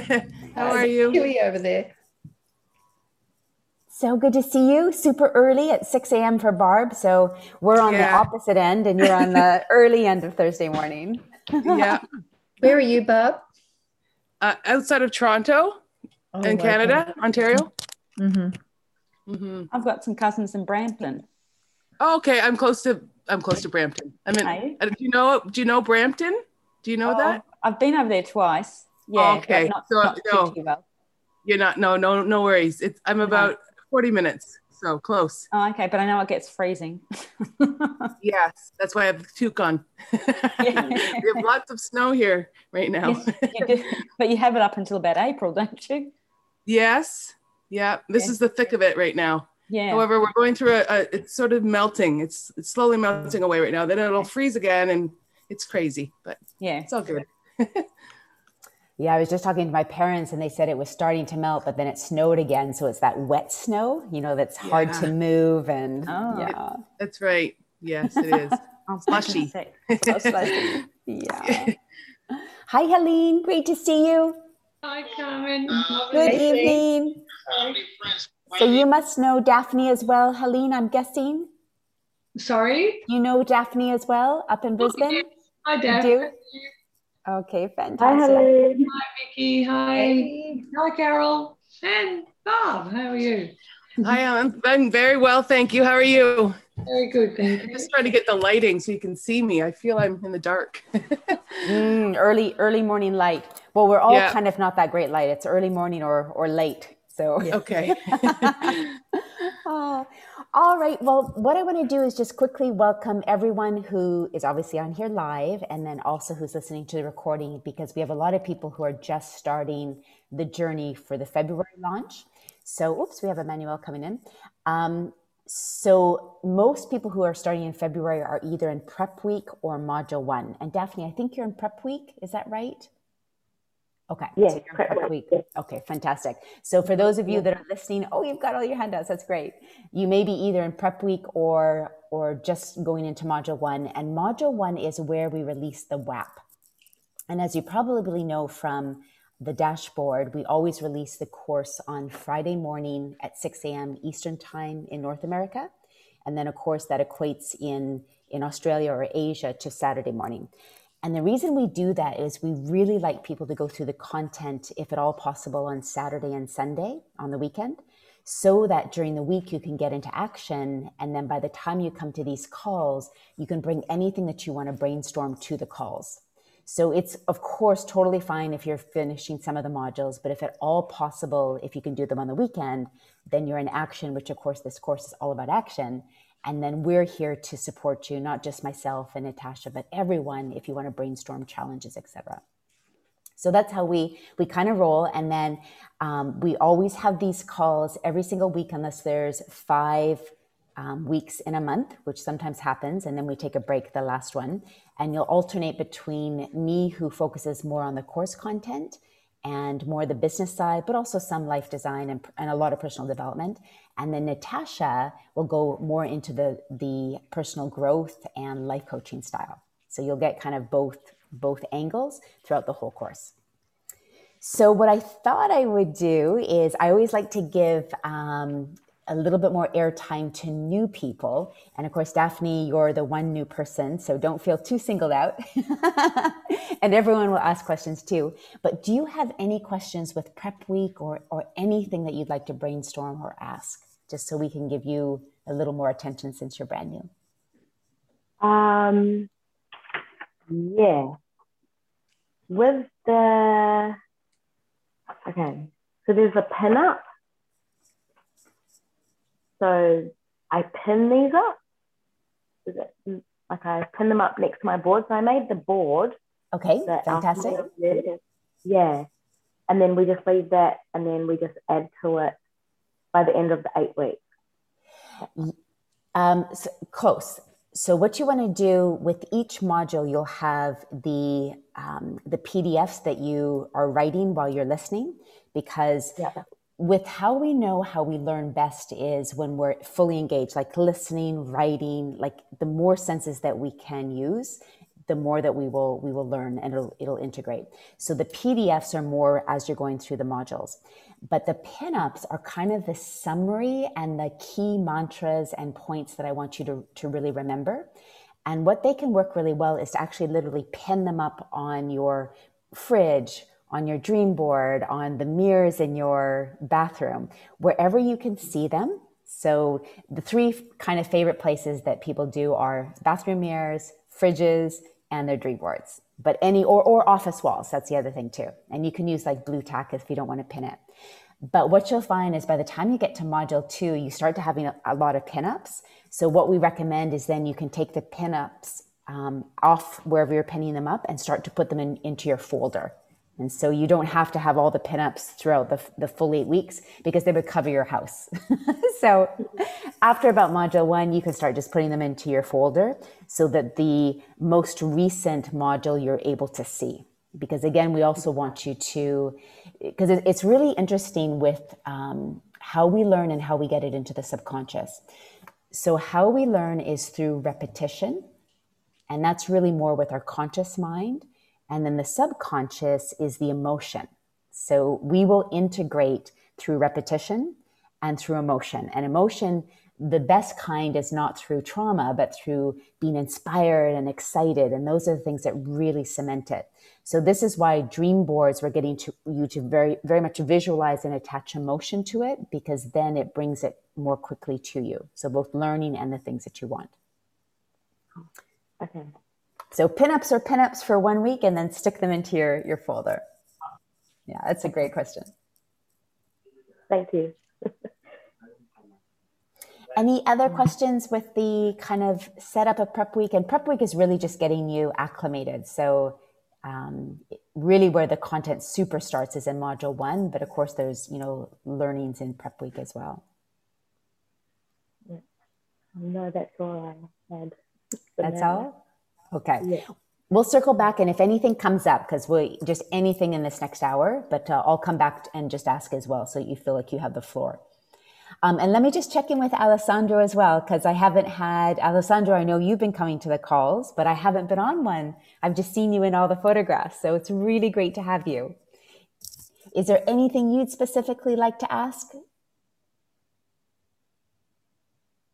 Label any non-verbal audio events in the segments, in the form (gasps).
(laughs) How are you? Huey over there. So good to see you. Super early at 6 a.m. for Barb. So we're on Yeah. the opposite end and you're on the (laughs) early end of Thursday morning. yeah. (laughs) Where are you, Barb? Uh, outside of Toronto Oh, in Canada, Ontario. Mm-hmm. Mm-hmm. I've got some cousins in Brampton. Oh, okay, I'm close to I'm close to Brampton. I mean, Are you? uh, do you know do you know Brampton? Do you know that? Oh, I've been over there twice. Yeah. Okay, Not, so, not no. well. You're not. No, no, no worries. It's I'm about 40 minutes, so close. Oh, okay, but I know it gets freezing. (laughs) Yes, that's why I have the toque on. (laughs) we have lots of snow here right now. Yes, you. But you have it up until about April, don't you? yes. Yeah. This Yeah. is the thick of it right now. Yeah. However, we're going through a, a it's sort of melting. It's it's slowly melting away right now. Then it'll freeze again and it's crazy, but yeah. it's all good. (laughs) Yeah, I was just talking to my parents and they said it was starting to melt, but then it snowed again. So it's that wet snow, you know, that's hard to move. And Oh. yeah. That's right. Yes, it is. (laughs) I'm Slushy. sick. So slushy. (laughs) yeah. Hi, Helene. Great to see you. Hi, Carmen. Good Hey, Helene. evening. So you must know Daphne as well, Helene, I'm guessing. Sorry. You know Daphne as well up in oh, Brisbane? Hi, You do? Okay, Hi, fantastic. Helen. Hi, Vicky. Hi. Hey. Hi, Carol. And Bob. How are you? Hi, Ellen. I'm very well, thank you. How are you? Very good, thank I'm just trying to get the lighting so you can see me. I feel I'm in the dark. (laughs) Mm, early, early morning light. Well, we're all Yeah. kind of not that great light. It's early morning or or late. So okay. Oh, (laughs) (laughs) all right. Well, what I want to do is just quickly welcome everyone who is obviously on here live and then also who's listening to the recording because we have a lot of people who are just starting the journey for the February launch. So, oops, we have Emmanuel coming in. Um, so, most people who are starting in February are either in prep week or module one. And Daphne, I think you're in prep week. Is that right? Okay. Yes, so you're in prep prep week, week. Okay, fantastic. So for those of you that are listening, oh, you've got all your handouts. That's great. You may be either in prep week or or just going into module one. And module one is where we release the WAP. And as you probably know from the dashboard, we always release the course on Friday morning at 6 a.m. Eastern time in North America. And then, of course, that equates in, in Australia or Asia to Saturday morning. And the reason we do that is we really like people to go through the content, if at all possible, on Saturday and Sunday on the weekend, so that during the week you can get into action. And then by the time you come to these calls, you can bring anything that you want to brainstorm to the calls. So it's, of course, totally fine if you're finishing some of the modules, but if at all possible, if you can do them on the weekend, then you're in action, which, of course, this course is all about action. And then we're here to support you, not just myself and Natasha, but everyone if you want to brainstorm challenges, etc. So that's how we we kind of roll, and then um, we always have these calls every single week, unless there's five um, weeks in a month, which sometimes happens, and then we take a break the last one, and you'll alternate between me, who focuses more on the course content, and more the business side, but also some life design and, and a lot of personal development. And then Natasha will go more into the the personal growth and life coaching style. So you'll get kind of both both angles throughout the whole course. So what I thought I would do is I always like to give um, a little bit more airtime to new people. And of course, Daphne, you're the one new person, so don't feel too singled out. (laughs) and everyone will ask questions too. But do you have any questions with prep week or, or anything that you'd like to brainstorm or ask, just so we can give you a little more attention since you're brand new? Um, yeah. With the okay, so there's a pin up. So I pin these up. Is it like I pin them up next to my board? So I made the board. Okay, fantastic. Yeah, and then we just leave that, and then we just add to it by the end of the eight weeks. Um, so, close. So what you want to do with each module, you'll have the um, the PDFs that you are writing while you're listening, because Yeah. With how we know how we learn best is when we're fully engaged, like listening, writing, like the more senses that we can use, the more that we will we will learn and it'll, it'll integrate. So the pdfs are more as you're going through the modules. But the pinups are kind of the summary and the key mantras and points that i want you to, to really remember. And what they can work really well is to actually literally pin them up on your fridge on your dream board on the mirrors in your bathroom wherever you can see them. So the three kind of favorite places that people do are bathroom mirrors fridges and their dream boards. But any or, or office walls that's the other thing too. And you can use like blue tack if you don't want to pin it. But what you'll find is by the time you get to module two you start to having a, a lot of pinups. So what we recommend is then you can take the pinups um, off wherever you're pinning them up and start to put them in, into your folder and so you don't have to have all the pinups throughout the, the full eight weeks because they would cover your house. (laughs) so after about module one, you can start just putting them into your folder so that the most recent module you're able to see. Because again, we also want you to, because it's really interesting with um, how we learn and how we get it into the subconscious. So, how we learn is through repetition, and that's really more with our conscious mind. And then the subconscious is the emotion. So we will integrate through repetition and through emotion. And emotion, the best kind is not through trauma, but through being inspired and excited. And those are the things that really cement it. So this is why dream boards we're getting to you to very, very much visualize and attach emotion to it because then it brings it more quickly to you. So both learning and the things that you want. Okay. So pinups are pinups for one week and then stick them into your, your folder. Yeah, that's a great question. Thank you. (laughs) Any other questions with the kind of setup of prep week? And prep week is really just getting you acclimated. So um, really where the content super starts is in module one, but of course there's, you know, learnings in prep week as well. No, that's all I had. That's all? Okay. Yeah. We'll circle back, and if anything comes up, because we just anything in this next hour, but uh, I'll come back and just ask as well, so you feel like you have the floor. Um, and let me just check in with Alessandro as well, because I haven't had Alessandro. I know you've been coming to the calls, but I haven't been on one. I've just seen you in all the photographs, so it's really great to have you. Is there anything you'd specifically like to ask?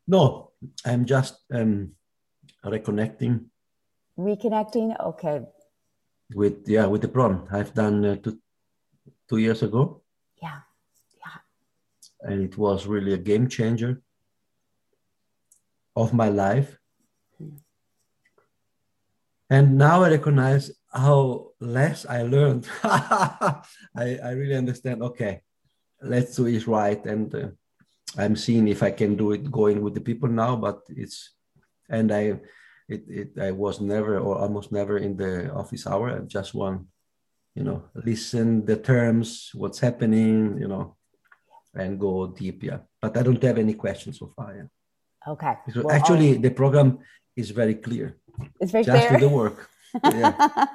No, I'm just um, reconnecting reconnecting? Okay. With yeah with the program i've done uh, two two years ago. Yeah. Yeah. And it was really a game changer of my life. Hmm. and now i recognize how less i learned. (laughs) I, I really understand okay let's do it right. And uh, i'm seeing if i can do it going with the people now but it's and i it, it I was never or almost never in the office hour. I just want, you know, listen the terms, what's happening, you know, and go deep. Yeah, but I don't have any questions so far. Yeah. Okay. Well, actually, the program is very clear. It's very just clear. do the work. (laughs) Yeah.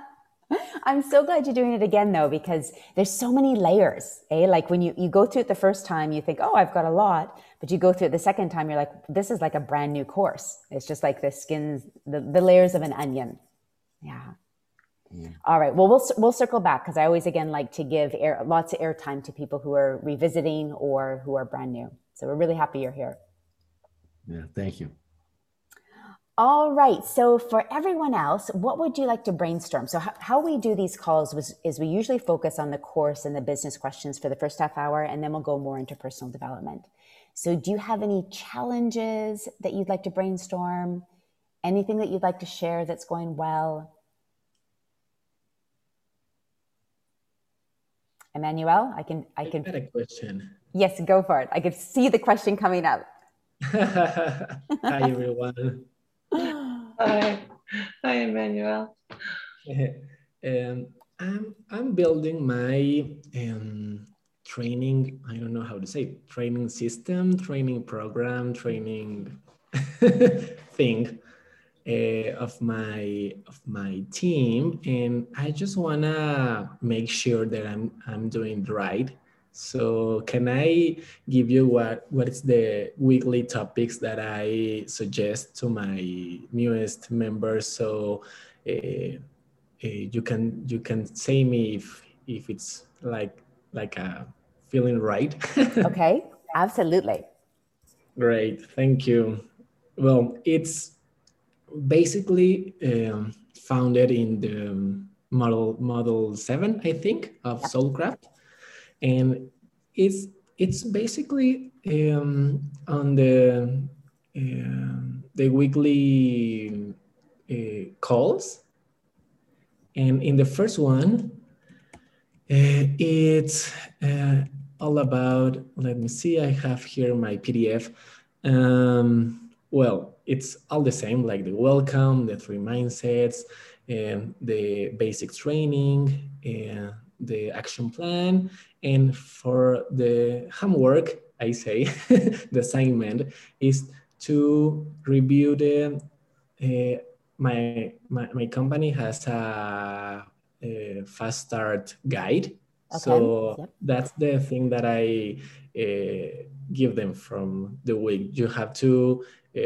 I'm so glad you're doing it again though, because there's so many layers. Eh? Like when you, you go through it the first time, you think, oh, I've got a lot. But you go through it the second time, you're like, this is like a brand new course. It's just like the skins, the, the layers of an onion. Yeah. yeah. All right. Well, we'll we'll circle back because I always again like to give air, lots of airtime to people who are revisiting or who are brand new. So we're really happy you're here. Yeah. Thank you. All right. So for everyone else, what would you like to brainstorm? So how, how, we do these calls was, is we usually focus on the course and the business questions for the first half hour, and then we'll go more into personal development. So do you have any challenges that you'd like to brainstorm? Anything that you'd like to share that's going well? Emmanuel, I can, I can. I had a question. Yes, go for it. I could see the question coming up. (laughs) Hi, everyone. (laughs) Hi, hi, Emmanuel. (laughs) um, I'm I'm building my um, training. I don't know how to say training system, training program, training (laughs) thing uh, of my of my team, and I just wanna make sure that I'm I'm doing right so can I give you what what is the weekly topics that I suggest to my newest members? So uh, uh, you can you can say me if if it's like like a feeling right. (laughs) okay, absolutely. Great, thank you. Well, it's basically um, founded in the model model seven, I think, of Soulcraft, and it's it's basically um, on the uh, the weekly uh, calls, and in the first one, uh, it's uh, all about. Let me see. I have here my PDF. Um, well, it's all the same, like the welcome, the three mindsets, and the basic training, and the action plan. And for the homework, I say, (laughs) the assignment is to review the, uh, my, my, my company has a, a fast start guide. Okay. So yep. that's the thing that I uh, give them from the week. You have to uh,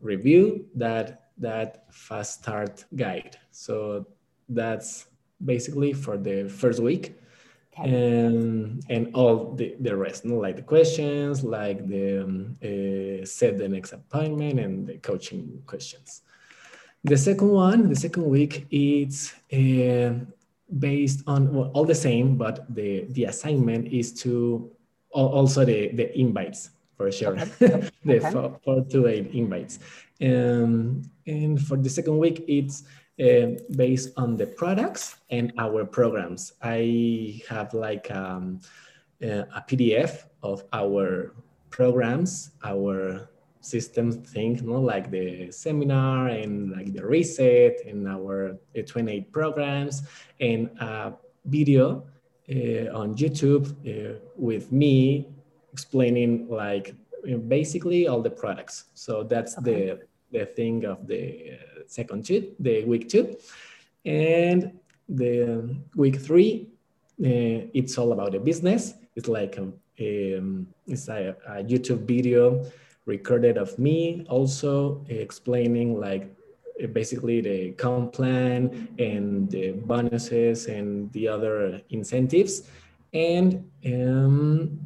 review that that fast start guide. So that's basically for the first week. Okay. And and all the, the rest, no? like the questions, like the um, uh, set the next appointment and the coaching questions. The second one, the second week, it's uh, based on well, all the same, but the the assignment is to also the the invites for sure. Okay. (laughs) the okay. four, four to eight invites. Um, and for the second week, it's uh, based on the products and our programs. I have like um, uh, a PDF of our programs, our system thing, you know, like the seminar and like the reset and our uh, 28 programs and a video uh, on YouTube uh, with me explaining like basically all the products. So that's okay. the the thing of the uh, second two, the week two, and the week three. Uh, it's all about the business. It's like a, um, it's a, a, YouTube video recorded of me also explaining like basically the comp plan and the bonuses and the other incentives and um,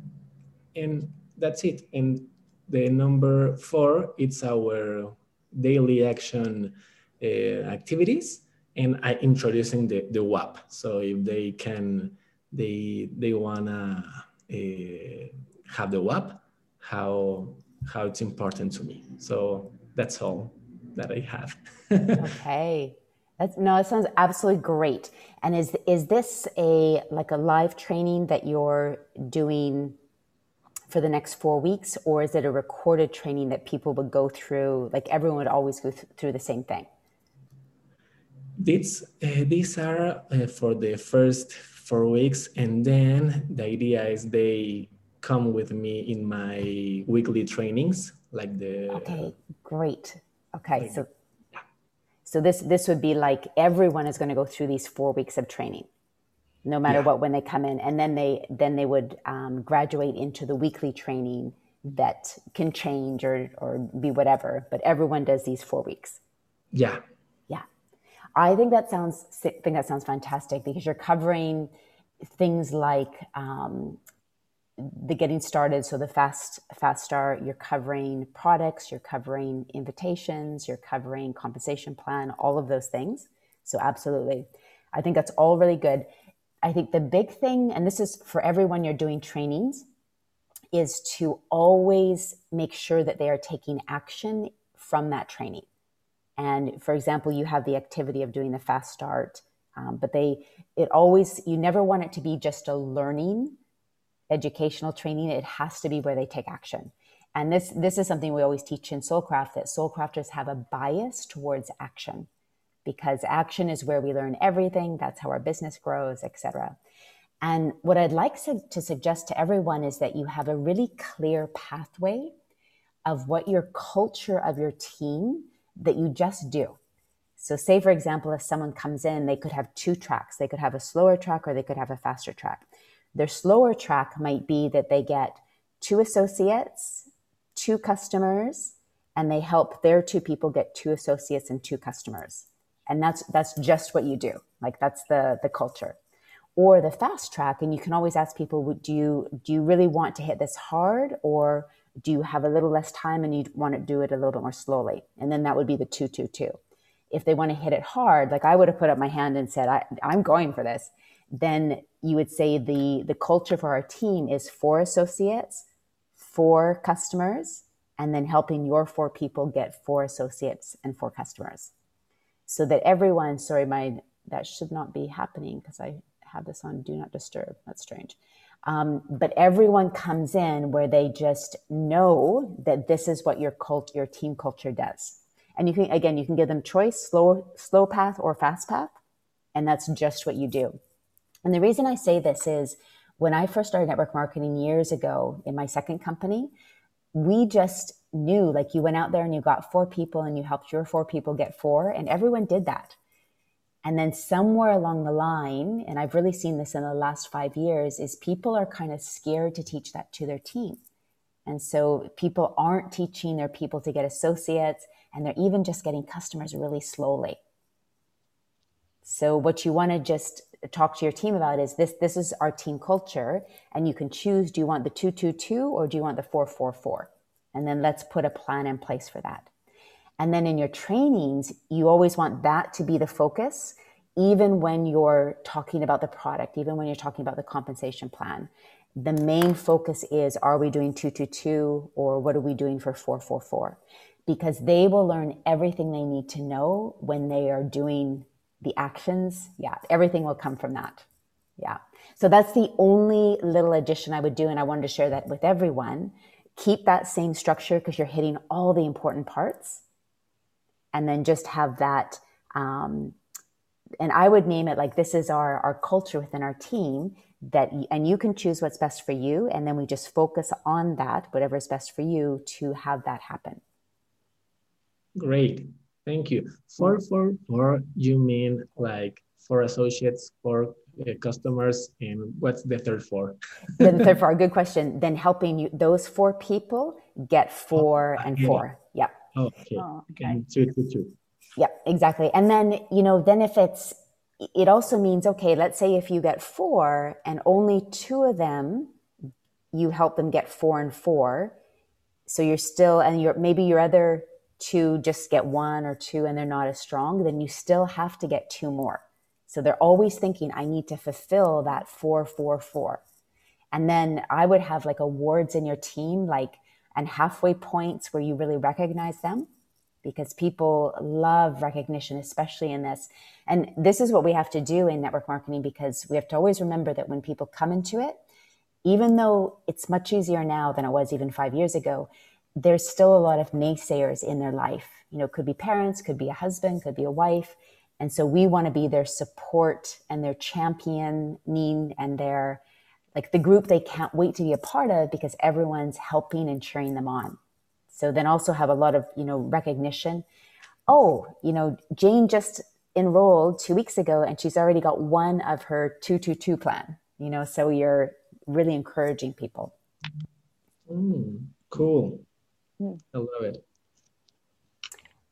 and that's it. And the number four, it's our daily action activities and introducing the, the WAP. So if they can, they they wanna uh, have the WAP, how how it's important to me. So that's all that I have. (laughs) okay. That's, no, it sounds absolutely great. And is is this a like a live training that you're doing for the next four weeks, or is it a recorded training that people would go through? Like everyone would always go th- through the same thing. These uh, these are uh, for the first four weeks, and then the idea is they come with me in my weekly trainings, like the. Okay, great. Okay, like, so so this this would be like everyone is going to go through these four weeks of training no matter yeah. what when they come in and then they then they would um, graduate into the weekly training that can change or or be whatever but everyone does these four weeks yeah yeah i think that sounds think that sounds fantastic because you're covering things like um, the getting started. So the fast fast start you're covering products you're covering invitations you're covering compensation plan all of those things. So absolutely. I think that's all really good. I think the big thing, and this is for everyone you're doing trainings, is to always make sure that they are taking action from that training. And for example, you have the activity of doing the fast start, um, but they, it always, you never want it to be just a learning educational training. It has to be where they take action. And this, this is something we always teach in Soulcraft that Soulcrafters have a bias towards action because action is where we learn everything. That's how our business grows, etc. And what I'd like to suggest to everyone is that you have a really clear pathway of what your culture of your team that you just do. So, say for example, if someone comes in, they could have two tracks. They could have a slower track or they could have a faster track. Their slower track might be that they get two associates, two customers, and they help their two people get two associates and two customers and that's that's just what you do like that's the the culture or the fast track and you can always ask people do you do you really want to hit this hard or do you have a little less time and you want to do it a little bit more slowly? And then that would be the 222 if they want to hit it hard like i would have put up my hand and said I, i'm going for this then you would say the the culture for our team is four associates four customers and then helping your four people get four associates and four customers. So that everyone sorry my that should not be happening because i have this on do not disturb that's strange um, but everyone comes in where they just know that this is what your cult your team culture does. And you can again you can give them choice slow slow path or fast path and that's just what you do. And the reason i say this is when i first started network marketing years ago in my second company we just knew like you went out there and you got four people and you helped your four people get four and everyone did that and then somewhere along the line and i've really seen this in the last five years is people are kind of scared to teach that to their team. And so people aren't teaching their people to get associates and they're even just getting customers really slowly. So what you want to just talk to your team about is this this is our team culture and you can choose do you want the 222 or do you want the 444 and then let's put a plan in place for that and then in your trainings you always want that to be the focus even when you're talking about the product even when you're talking about the compensation plan the main focus is are we doing 222 or what are we doing for 444 because they will learn everything they need to know when they are doing the actions, yeah, everything will come from that. Yeah. So that's the only little addition I would do. And I wanted to share that with everyone. Keep that same structure because you're hitting all the important parts. And then just have that. Um, and I would name it like this is our, our culture within our team that, and you can choose what's best for you. And then we just focus on that, whatever is best for you to have that happen. Great. Thank you. For for for you mean like for associates, for uh, customers, and what's the third for? (laughs) the third for good question. Then helping you those four people get four oh, (laughs) and yeah. four. Yep. Okay. Oh, okay. And two, two, two. Yep, exactly. And then you know, then if it's it also means okay, let's say if you get four and only two of them you help them get four and four. So you're still and you're maybe your other two just get one or two and they're not as strong, then you still have to get two more. So they're always thinking, I need to fulfill that four, four, four. And then I would have like awards in your team, like, and halfway points where you really recognize them because people love recognition, especially in this. And this is what we have to do in network marketing because we have to always remember that when people come into it, even though it's much easier now than it was even five years ago, there's still a lot of naysayers in their life. You know, could be parents, could be a husband, could be a wife. And so we want to be their support and their championing and their like the group they can't wait to be a part of because everyone's helping and cheering them on. So then also have a lot of, you know, recognition. Oh, you know, Jane just enrolled two weeks ago and she's already got one of her 222 plan, you know, so you're really encouraging people. Mm, cool. Mm. I love it.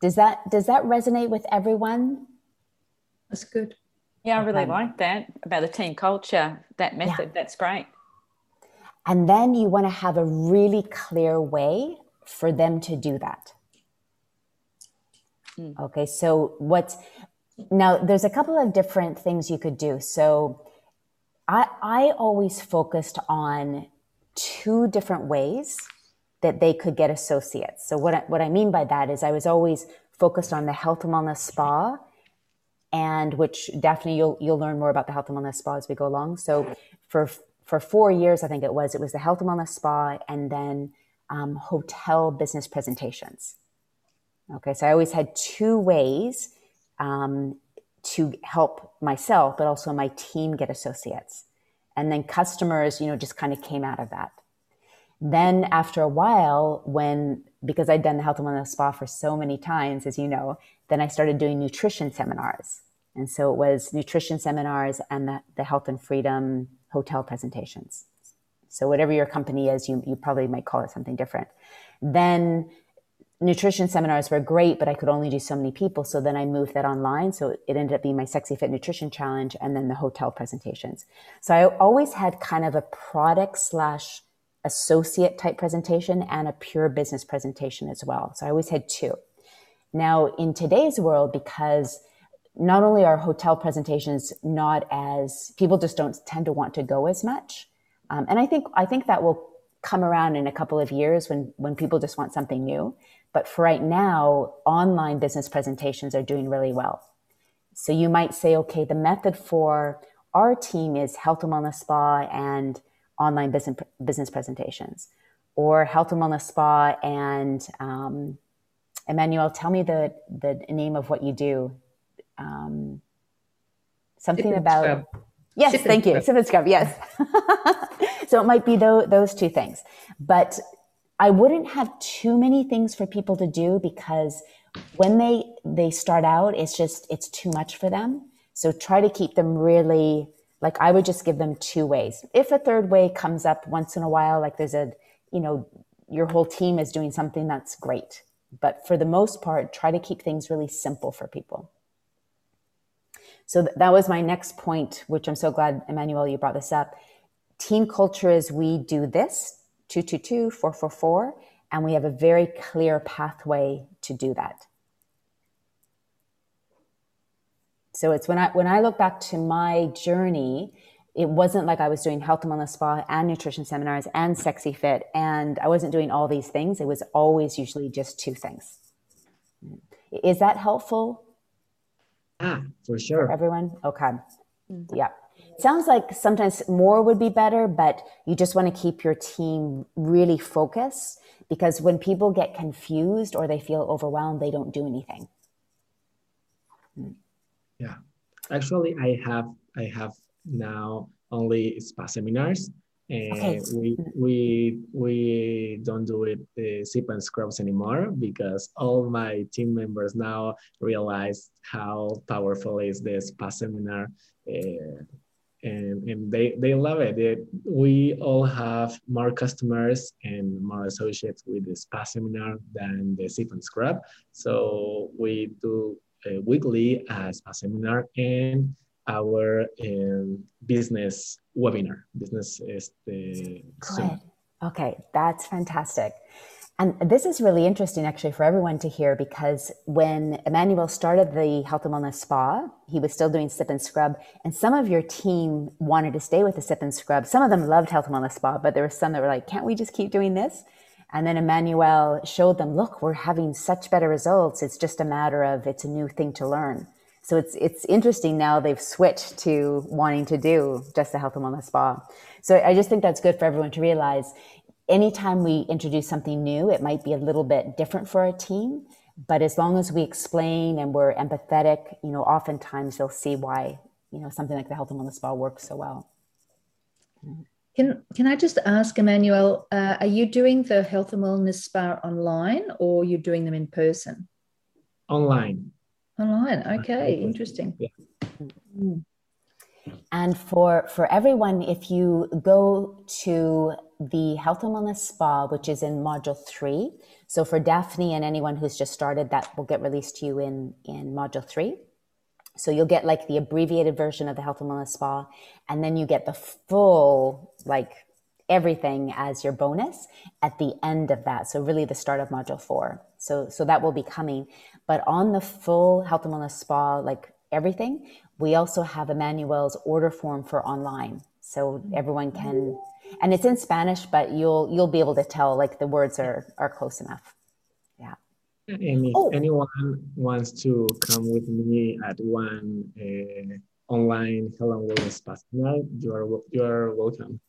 Does that does that resonate with everyone? That's good. Yeah, I really okay. like that about the team culture, that method. Yeah. That's great. And then you want to have a really clear way for them to do that. Mm. Okay, so what's now there's a couple of different things you could do. So I I always focused on two different ways that they could get associates. So what I, what I mean by that is I was always focused on the health and wellness spa and which definitely you'll you'll learn more about the health and wellness spa as we go along. So for for four years, I think it was, it was the health and wellness spa and then um, hotel business presentations. Okay, so I always had two ways um, to help myself, but also my team get associates. And then customers, you know, just kind of came out of that. Then after a while, when because I'd done the health and wellness spa for so many times, as you know, then I started doing nutrition seminars. And so it was nutrition seminars and the, the health and freedom hotel presentations. So whatever your company is, you, you probably might call it something different. Then nutrition seminars were great, but I could only do so many people. So then I moved that online. So it ended up being my Sexy Fit Nutrition Challenge and then the hotel presentations. So I always had kind of a product slash associate type presentation and a pure business presentation as well. So I always had two. Now, in today's world, because not only are hotel presentations not as people just don't tend to want to go as much, um, and I think I think that will come around in a couple of years when when people just want something new. But for right now, online business presentations are doing really well. So you might say, okay, the method for our team is health and wellness spa and online business business presentations, or health and wellness spa and um, Emmanuel, tell me the the name of what you do. Um, something Sip about scrub. yes, Sip thank you, sip and scrub. Yes, (laughs) so it might be tho- those two things, but I wouldn't have too many things for people to do because when they they start out, it's just it's too much for them. So try to keep them really like I would just give them two ways. If a third way comes up once in a while, like there's a you know your whole team is doing something that's great. But for the most part, try to keep things really simple for people. So th- that was my next point, which I'm so glad, Emmanuel, you brought this up. Team culture is we do this, 222, 444, and we have a very clear pathway to do that. So it's when I when I look back to my journey, it wasn't like I was doing health and wellness spa and nutrition seminars and sexy fit, and I wasn't doing all these things. It was always usually just two things. Is that helpful Ah, (gasps) for for sure. everyone? Okay. Yeah. Sounds like sometimes more would be better, but you just want to keep your team really focused because when people get confused or they feel overwhelmed, they don't do anything. Yeah. Actually, I have I have now only spa seminars, and Okay. we we we don't do it uh, sip and scrubs anymore because all my team members now realize how powerful is this spa seminar. Uh, and, and they, they love it. It- We all have more customers and more associates with the spa seminar than the sip and scrub. So we do uh, weekly uh, spa seminar and our um, business webinar. Business is the Good. Okay, that's fantastic. And this is really interesting actually for everyone to hear because when Emmanuel started the Health and Wellness Spa, he was still doing sip and scrub. And some of your team wanted to stay with the sip and scrub. Some of them loved Health and Wellness Spa, but there were some that were like, can't we just keep doing this? And then Emmanuel showed them, look, we're having such better results. It's just a matter of it's a new thing to learn. So it's it's interesting now they've switched to wanting to do just the health and wellness spa. So I just think that's good for everyone to realize. Anytime we introduce something new, it might be a little bit different for a team, but as long as we explain and we're empathetic, you know, oftentimes they'll see why you know something like the health and wellness spa works so well. Can can I just ask, Emmanuel, uh, are you doing the health and wellness spa online or you're you doing them in person? online. Online. Okay, Okay. interesting. Yeah. And for for everyone, if you go to the Health and Wellness Spa, which is in Module Three, so for Daphne and anyone who's just started, that will get released to you in in Module Three. So you'll get like the abbreviated version of the Health and Wellness Spa, and then you get the full like everything as your bonus at the end of that. So really the start of Module Four. So so that will be coming. But on the full Health and Wellness Spa, like everything, we also have Emmanuel's order form for online. So everyone can and it's in Spanish, but you'll you'll be able to tell like the words are are close enough. Yeah. And if Oh. anyone wants to come with me at one uh, online Helen Wellness Spa seminar, you are you are welcome.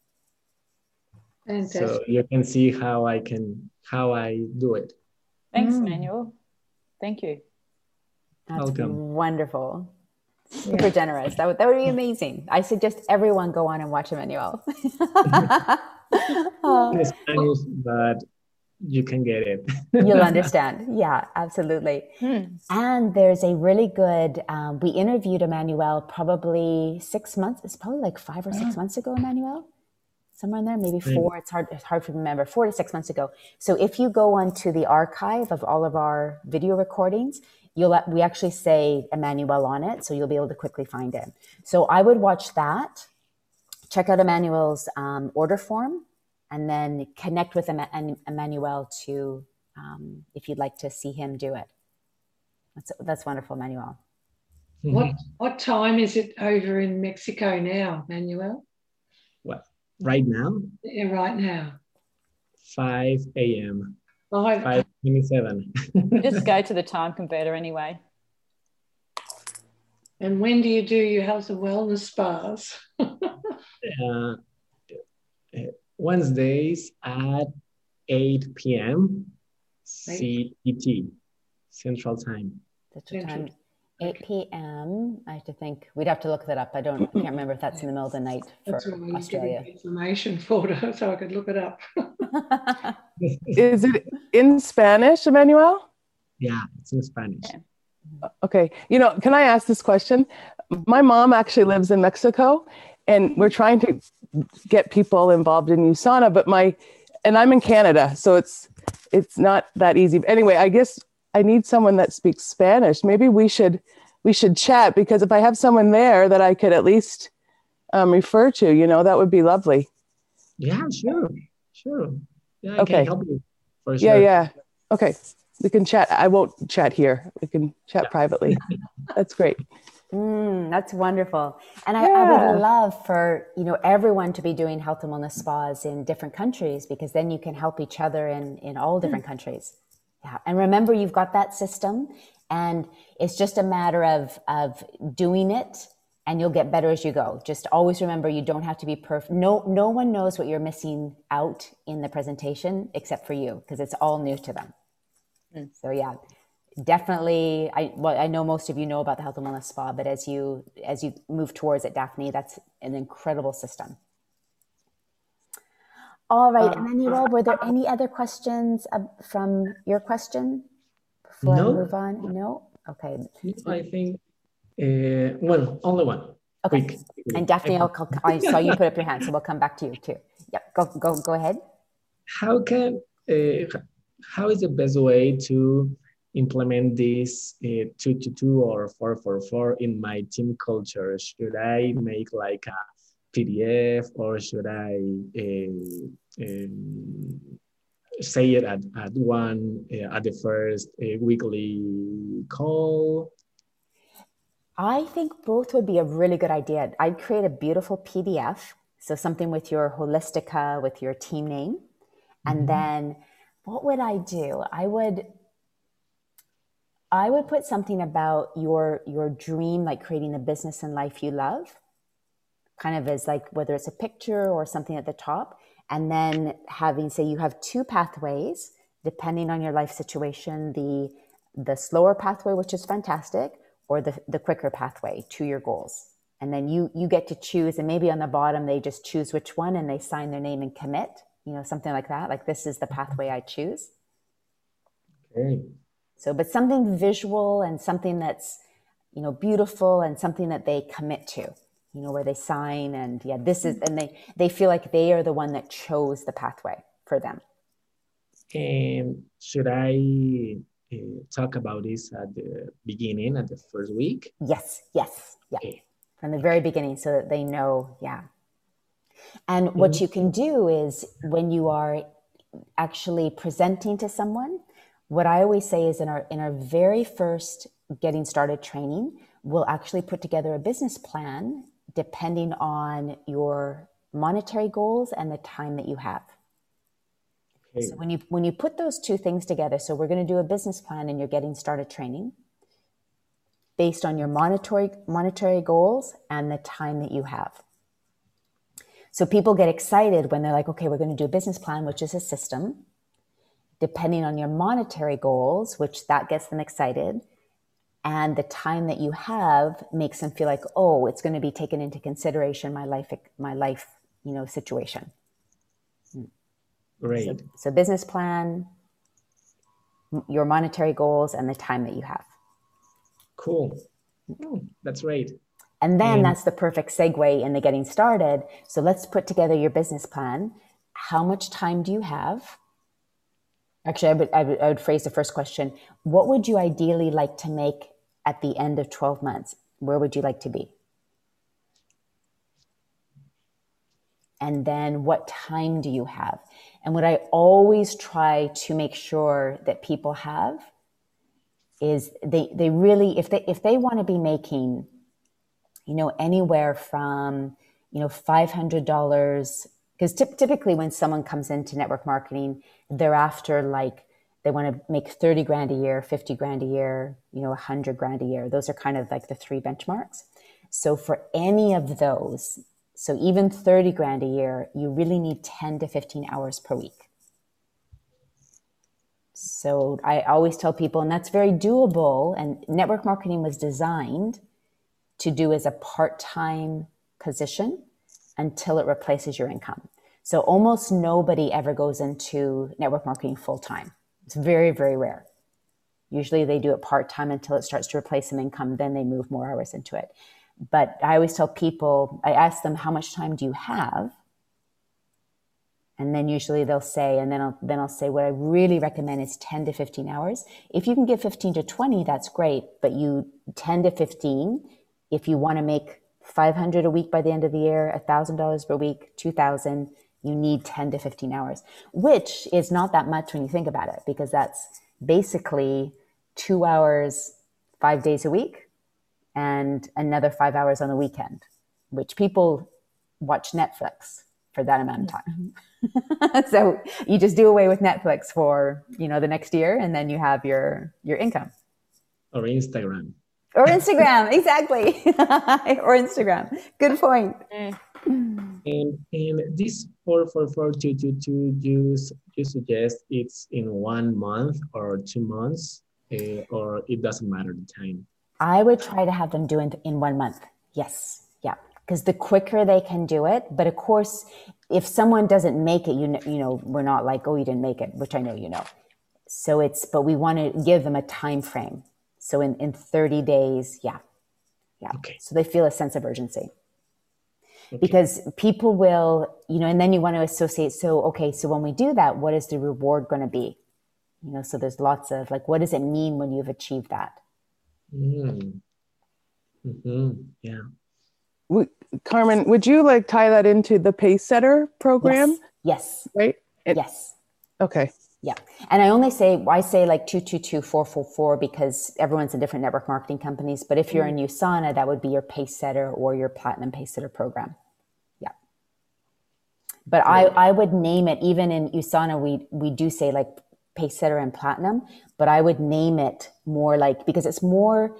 Fantastic. So you can see how I can how I do it. Thanks, Mm. Manuel. Thank you. That's Welcome. wonderful. Super generous. That would, that would be amazing. I suggest everyone go on and watch Emmanuel. Oh, In Spanish, but you can get it. you'll (laughs) understand. Yeah, absolutely. Hmm. And there's a really good, um, we interviewed Emmanuel probably six months, it's probably like five or six months ago, Emmanuel. somewhere in there, maybe four. It's hard, it's hard to remember, four to six months ago. So if you go onto the archive of all of our video recordings, you'll we actually say Emmanuel on it, so you'll be able to quickly find it. So I would watch that, check out Emmanuel's um, order form, and then connect with Emmanuel to um, if you'd like to see him do it. That's that's wonderful, Emmanuel. What what time is it over in Mexico now, Manuel? What right now? Yeah, right now. 5 a.m. 5 27. (laughs) Just go to the time converter anyway. And when do you do your health and wellness spas? uh, Wednesdays at 8 p.m. CET, Central Time. Central Time. 8 p.m. I have to think. We'd have to look that up. I don't. I can't remember if that's in the middle of the night for that's Australia. Information folder, (laughs) so I could look it up. (laughs) Is it in Spanish, Emmanuel? Yeah, it's in Spanish. Okay. You know, can I ask this question? My mom actually lives in Mexico, and we're trying to get people involved in USANA, but my and I'm in Canada, so it's it's not that easy. But Anyway, I guess I need someone that speaks Spanish. Maybe we should we should chat because if I have someone there that I could at least um, refer to, you know, that would be lovely. Yeah, sure, sure. Yeah, okay. Sure. Yeah, yeah. Okay, we can chat. I won't chat here. We can chat yeah. privately. (laughs) That's great. Mm, that's wonderful. And I, yeah. I, would love for, you know, everyone to be doing health and wellness spas in different countries because then you can help each other in, in all different mm. countries. Yeah. And remember, you've got that system and it's just a matter of, of doing it and you'll get better as you go. Just always remember you don't have to be perfect. No, no one knows what you're missing out in the presentation except for you because it's all new to them. Mm. So yeah, definitely. I well, I know most of you know about the health and wellness spa, but as you as you move towards it, Daphne, that's an incredible system. All right, um, Emmanuel, were there any other questions uh, from your question before no. I move on? No. Okay. I think uh, well, only one. Okay. Quick. And Daphne, I'll, I saw you put up your hand, so we'll come back to you too. Yep. Go go go ahead. How can uh, how is the best way to implement this uh, 222 or 444 in my team culture? Should I make like a PDF or should I uh, um, say it at, at one, uh, at the first uh, weekly call? I think both would be a really good idea. I'd create a beautiful PDF. So something with your holistica, with your team name. And mm-hmm. then what would I do? I would I would put something about your your dream, like creating a business and life you love, kind of as like whether it's a picture or something at the top, and then having say you have two pathways depending on your life situation, the the slower pathway, which is fantastic, or the, the quicker pathway to your goals. And then you you get to choose, and maybe on the bottom they just choose which one and they sign their name and commit, you know, something like that. Like this is the pathway I choose. Okay. So, but something visual and something that's, you know, beautiful and something that they commit to, you know, where they sign and yeah, this is, and they, they feel like they are the one that chose the pathway for them. And should I uh, talk about this at the beginning, at the first week? Yes, yes, yeah. Okay. From the very beginning so that they know, yeah. And mm-hmm. what you can do is when you are actually presenting to someone, what I always say is in our in our very first getting started training, we'll actually put together a business plan depending on your monetary goals and the time that you have. So when you when you put those two things together, so we're going to do a business plan and you're getting started training based on your monetary monetary goals and the time that you have. So people get excited when they're like, okay, we're going to do a business plan, which is a system depending on your monetary goals, which that gets them excited, and the time that you have makes them feel like, oh, it's going to be taken into consideration my life, my life, you know, situation. Great. So, so business plan, your monetary goals, and the time that you have. Cool. Oh, that's great. And then Mm. that's the perfect segue into getting started. So let's put together your business plan. How much time do you have? Actually, I would, I would, I would phrase the first question What would you ideally like to make at the end of 12 months? Where would you like to be? And then what time do you have? And what I always try to make sure that people have is they, they really, if they, if they want to be making, you know, anywhere from, you know, $500, because typically when someone comes into network marketing, they're after like, they want to make 30 grand a year, 50 grand a year, you know, 100 grand a year. Those are kind of like the three benchmarks. So for any of those, so even 30 grand a year, you really need 10 to 15 hours per week. So I always tell people, and that's very doable. And network marketing was designed to do as a part time position until it replaces your income. So almost nobody ever goes into network marketing full time. It's very, very rare. Usually they do it part time until it starts to replace some income, then they move more hours into it. But I always tell people, I ask them, how much time do you have? And then usually they'll say, and then I'll, then I'll say, what I really recommend is 10 to 15 hours. If you can get 15 to 20, that's great. But you 10 to 15, if you want to make 500 a week by the end of the year, $1,000 per week, 2000, you need 10 to 15 hours, which is not that much when you think about it, because that's basically two hours, five days a week and another five hours on the weekend, which people watch Netflix for that amount of time. (laughs) so you just do away with Netflix for, you know, the next year and then you have your your income. Or Instagram. Or Instagram, (laughs) exactly. (laughs) or Instagram. Good point. And and this four four four two two two you s- you suggest it's in one month or two months, uh, or it doesn't matter the time. I would try to have them do it in one month. Yes. Yeah. Because the quicker they can do it. But of course, if someone doesn't make it, you know, you know, we're not like, oh, you didn't make it, which I know you know. So it's, but we want to give them a time frame. So in, in 30 days, yeah. Yeah. Okay. So they feel a sense of urgency. Okay. Because people will, you know, and then you want to associate. So, okay, so when we do that, what is the reward going to be? You know, so there's lots of like, what does it mean when you've achieved that? Mm. hmm Yeah. W- Carmen, would you like tie that into the pace setter program? Yes. Right? It- Yes. Okay. Yeah. And I only say, I say like 222, 444 because everyone's in different network marketing companies. But if you're in USANA, that would be your pace setter or your platinum pace setter program. Yeah. But I, I would name it, even in USANA, we, we do say like pace setter and platinum, but I would name it more like, because it's more,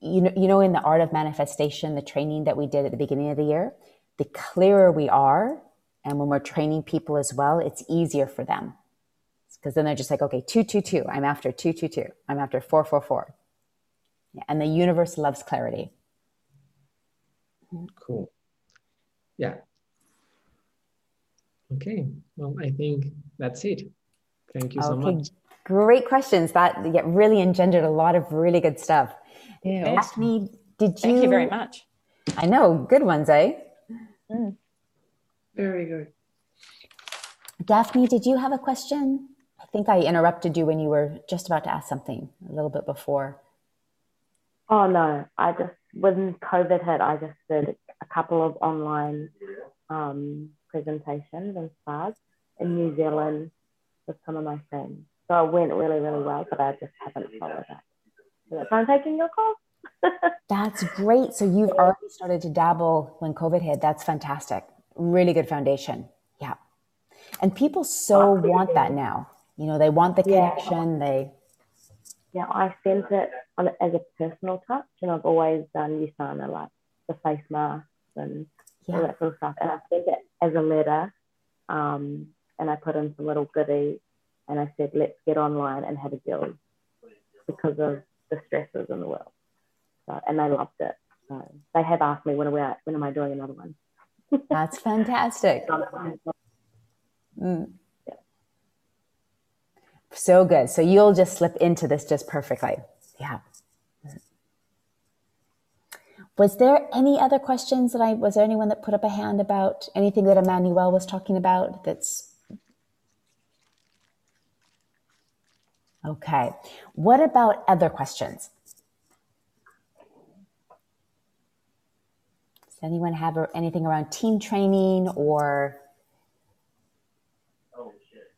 you know, you know, in the art of manifestation, the training that we did at the beginning of the year, the clearer we are, and when we're training people as well, it's easier for them because then they're just like, okay, 222, I'm after 222, I'm after 444. Yeah, and the universe loves clarity. Cool. Yeah. Okay. Well, I think that's it. Thank you so Okay, much. great questions. That yeah, really engendered a lot of really good stuff. Yeah. Yes. Daphne, did you? Thank you very much. I know, good ones, eh? Very good. Daphne, did you have a question? I think I interrupted you when you were just about to ask something a little bit before. Oh no, I just when COVID hit, I just did a couple of online um, presentations and spas in New Zealand with some of my friends. So it went really, really well, but I just haven't followed up. So that's why I'm taking your call. (laughs) That's great. So you've already started to dabble when COVID hit. That's fantastic. Really good foundation. Yeah. And people so want that now. You know, they want the Yeah. connection. They, Yeah, I sent it on as a personal touch, and I've always done Usana like the face masks and all yeah. that sort of stuff. And I sent it as a letter, um, and I put in some little goodies, and I said, "Let's get online and have a deal," because of the stresses in the world. So, and they loved it. So they have asked me when are we when am I doing another one? (laughs) That's fantastic. Mm. So good. So you'll just slip into this just perfectly. Yeah. Was there any other questions that I was there anyone that put up a hand about anything that Emmanuel was talking about that's Okay. What about other questions? Does anyone have anything around team training or Oh shit.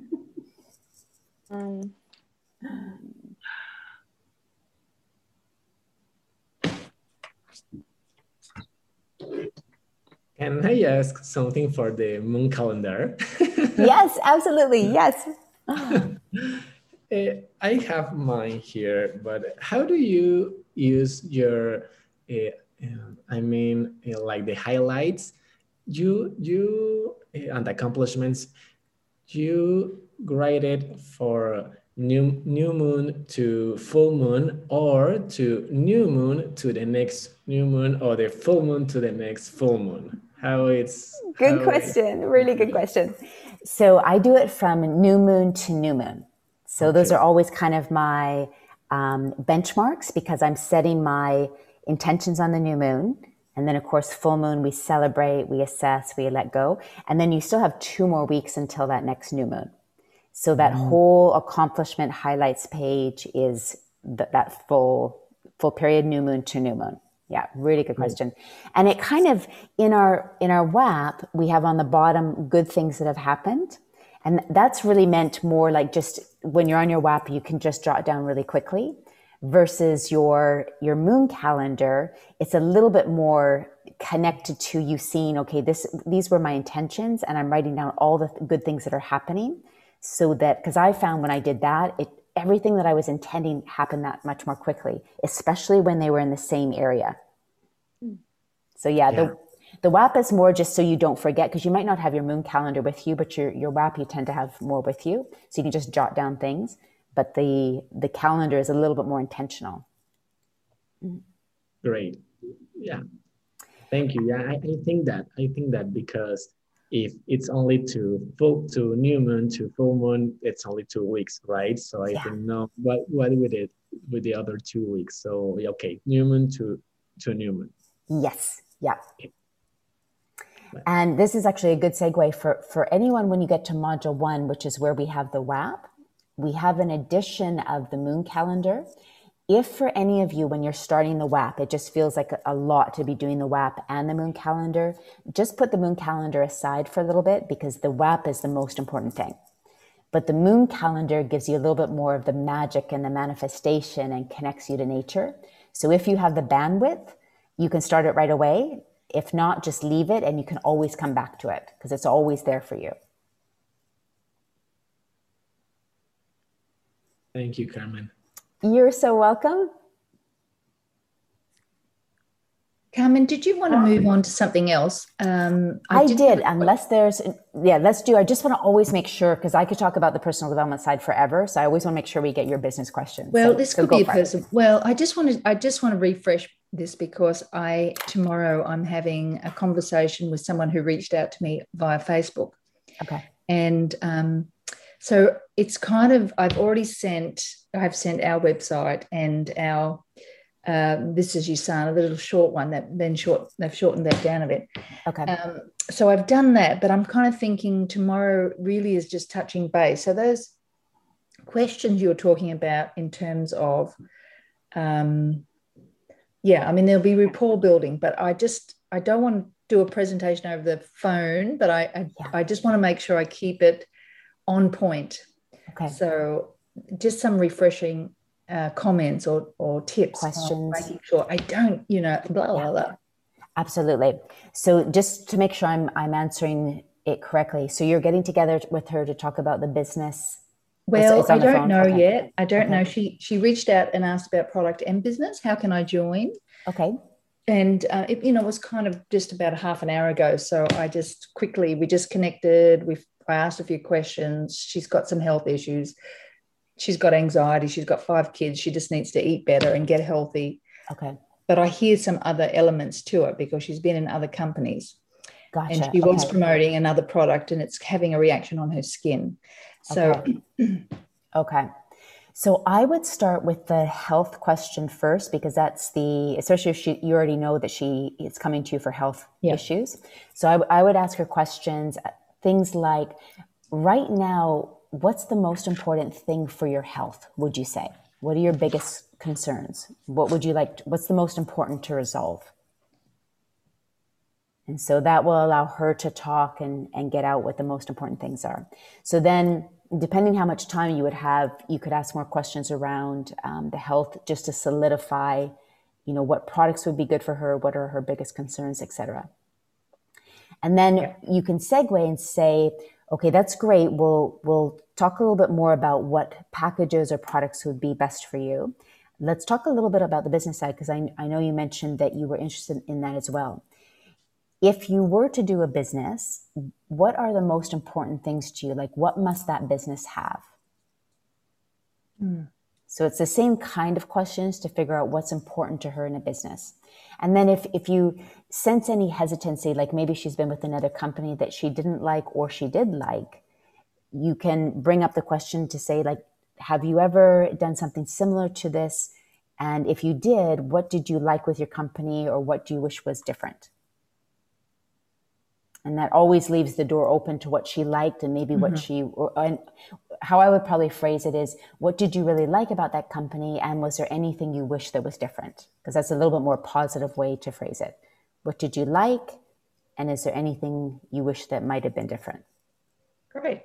(laughs) um Can I ask something for the moon calendar? (laughs) yes, absolutely. Yes. Uh, (laughs) I have mine here, but how do you use your, uh, I mean, like the highlights, you, you, uh, and accomplishments, you graded for new, new moon to full moon or to new moon to the next new moon or the full moon to the next full moon? How it's good how question, really good (laughs) question. So I do it from new moon to new moon. So okay. those are always kind of my um, benchmarks because I'm setting my intentions on the new moon. And then, of course, full moon, we celebrate, we assess, we let go. And then you still have two more weeks until that next new moon. So that mm. whole accomplishment highlights page is th- that full full period new moon to new moon. Yeah, really good question. And it kind of in our in our WAP, we have on the bottom good things that have happened. And that's really meant more like just when you're on your WAP, you can just jot it down really quickly versus your your moon calendar, it's a little bit more connected to you seeing, okay, this these were my intentions and I'm writing down all the good things that are happening so that because I found when I did that, it everything that I was intending happened that much more quickly, especially when they were in the same area. So yeah, yeah. the the WAP is more just so you don't forget because you might not have your moon calendar with you, but your your WAP you tend to have more with you, so you can just jot down things. But the the calendar is a little bit more intentional. Mm-hmm. Great, yeah, thank you. Yeah, I, I think that I think that because if it's only to full to new moon to full moon, it's only two weeks, right? So I yeah. don't know what what with it with the other two weeks. So okay, new moon to to new moon. Yes. Yeah. And this is actually a good segue for, for anyone when you get to module one, which is where we have the WAP. We have an edition of the moon calendar if for any of you, when you're starting the WAP, it just feels like a lot to be doing the WAP and the moon calendar, just put the moon calendar aside for a little bit because the WAP is the most important thing. But the moon calendar gives you a little bit more of the magic and the manifestation and connects you to nature. So if you have the bandwidth, you can start it right away. If not, just leave it and you can always come back to it because it's always there for you. Thank you, Carmen. You're so welcome. Carmen, did you want to move on to something else? Um, I, I did, unless there's, yeah, let's do. I just want to always make sure because I could talk about the personal development side forever. So I always want to make sure we get your business questions. Well, so, this so could be a person. Well, I just want to, I just want to refresh this because I tomorrow I'm having a conversation with someone who reached out to me via Facebook. Okay. And um, so it's kind of I've already sent I've sent our website and our uh, this is Usana, the little short one that then short they've shortened that down a bit. Okay. Um, so I've done that, but I'm kind of thinking tomorrow really is just touching base. So those questions you're talking about in terms of um, yeah, I mean there'll be rapport building, but I just I don't want to do a presentation over the phone, but I I, yeah. I just want to make sure I keep it on point. Okay. So just some refreshing uh, comments or, or tips. Questions. Making sure I don't, you know, blah, blah, blah. Absolutely. So just to make sure I'm, I'm answering it correctly. So you're getting together with her to talk about the business. Well, it's, it's I don't know okay. yet. I don't okay. know. She she reached out and asked about product and business. How can I join? Okay. And uh, it, you know, it was kind of just about a half an hour ago. So I just quickly we just connected. We've I asked a few questions. She's got some health issues. She's got anxiety. She's got five kids. She just needs to eat better and get healthy. Okay. But I hear some other elements to it because she's been in other companies. Gotcha. And she okay. was promoting another product and it's having a reaction on her skin. So, okay. (clears throat) okay. So I would start with the health question first because that's the especially if she you already know that she is coming to you for health Yeah. issues. So I, I would ask her questions uh, things like right now what's the most important thing for your health would you say? What are your biggest concerns? What would you like what's the most important to resolve? And so that will allow her to talk and, and get out what the most important things are. So then, depending how much time you would have, you could ask more questions around um, the health just to solidify, you know, what products would be good for her, what are her biggest concerns, etc. And then you can segue and say, okay, that's great. We'll we'll talk a little bit more about what packages or products would be best for you. Let's talk a little bit about the business side because I, I know you mentioned that you were interested in that as well if you were to do a business, what are the most important things to you? Like, what must that business have? Hmm. So it's the same kind of questions to figure out what's important to her in a business. And then if, if you sense any hesitancy, like maybe she's been with another company that she didn't like or she did like, you can bring up the question to say, like, have you ever done something similar to this? And if you did, what did you like with your company or what do you wish was different? And that always leaves the door open to what she liked and maybe what mm-hmm. she or, and how i would probably phrase it is what did you really like about that company and was there anything you wish that was different because that's a little bit more positive way to phrase it what did you like and is there anything you wish that might have been different Great.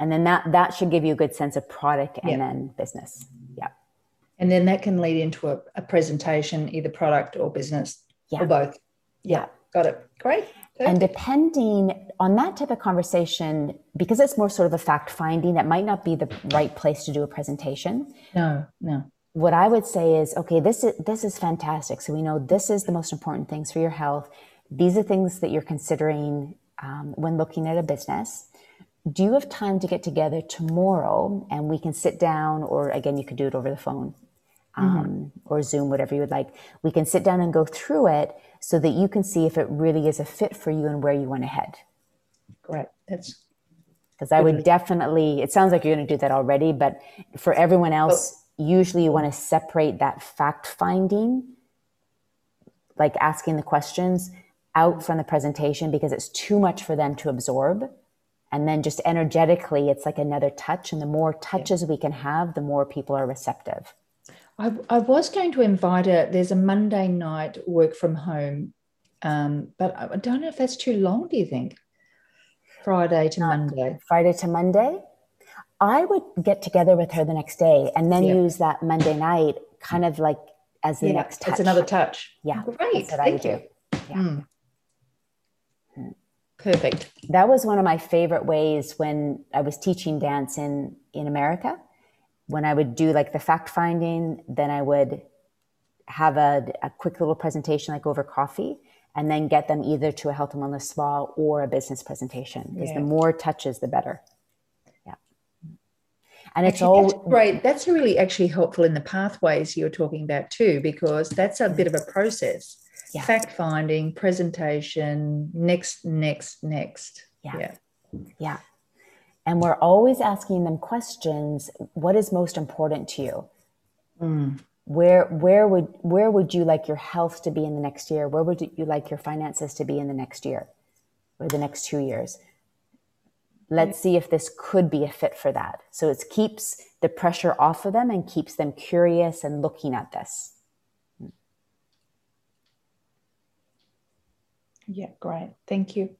and then that that should give you a good sense of product and Yeah. then business yeah And then that can lead into a, a presentation, either product or business Yeah. or both. yeah Got it. Great. And depending on that type of conversation, because it's more sort of a fact finding, that might not be the right place to do a presentation. no, no. What I would say is, okay, this is this is fantastic. So we know this is the most important things for your health. These are things that you're considering um, when looking at a business. Do you have time to get together tomorrow and we can sit down, or again, you could do it over the phone um, or Zoom, whatever you would like. We can sit down and go through it so that you can see if it really is a fit for you and where you want to head. Great. That's Because I would definitely, it sounds like you're going to do that already, but for everyone oh. else, usually you want to separate that fact finding, like asking the questions, out from the presentation because it's too much for them to absorb. And then just energetically, it's like another touch. And the more touches we can have, the more people are receptive. I, I was going to invite her. There's a Monday night work from home, um, but I I don't know if that's too long. Do you think? Friday to Monday. Friday to Monday, I would get together with her the next day and then Yeah. use that Monday night kind of like as the Yeah, next touch. it's another touch. Yeah, Great. that's what I would Thank do. you. Mm. Perfect. That was one of my favorite ways when I was teaching dance in in America. When I would do like the fact finding, then I would have a, a quick little presentation like over coffee and then get them either to a health and wellness spa or a business presentation because Yeah. the more touches the better yeah and it's all that's great. That's really actually helpful in the pathways you're talking about too, because that's a bit of a process. Yeah. Fact finding, presentation, next, next, next. Yeah. Yeah. Yeah. And we're always asking them questions. What is most important to you? Mm. Where where would where would you like your health to be in the next year? Where would you like your finances to be in the next year or the next two years? Let's see if this could be a fit for that. So it keeps the pressure off of them and keeps them curious and looking at this. Yeah, great. Thank you.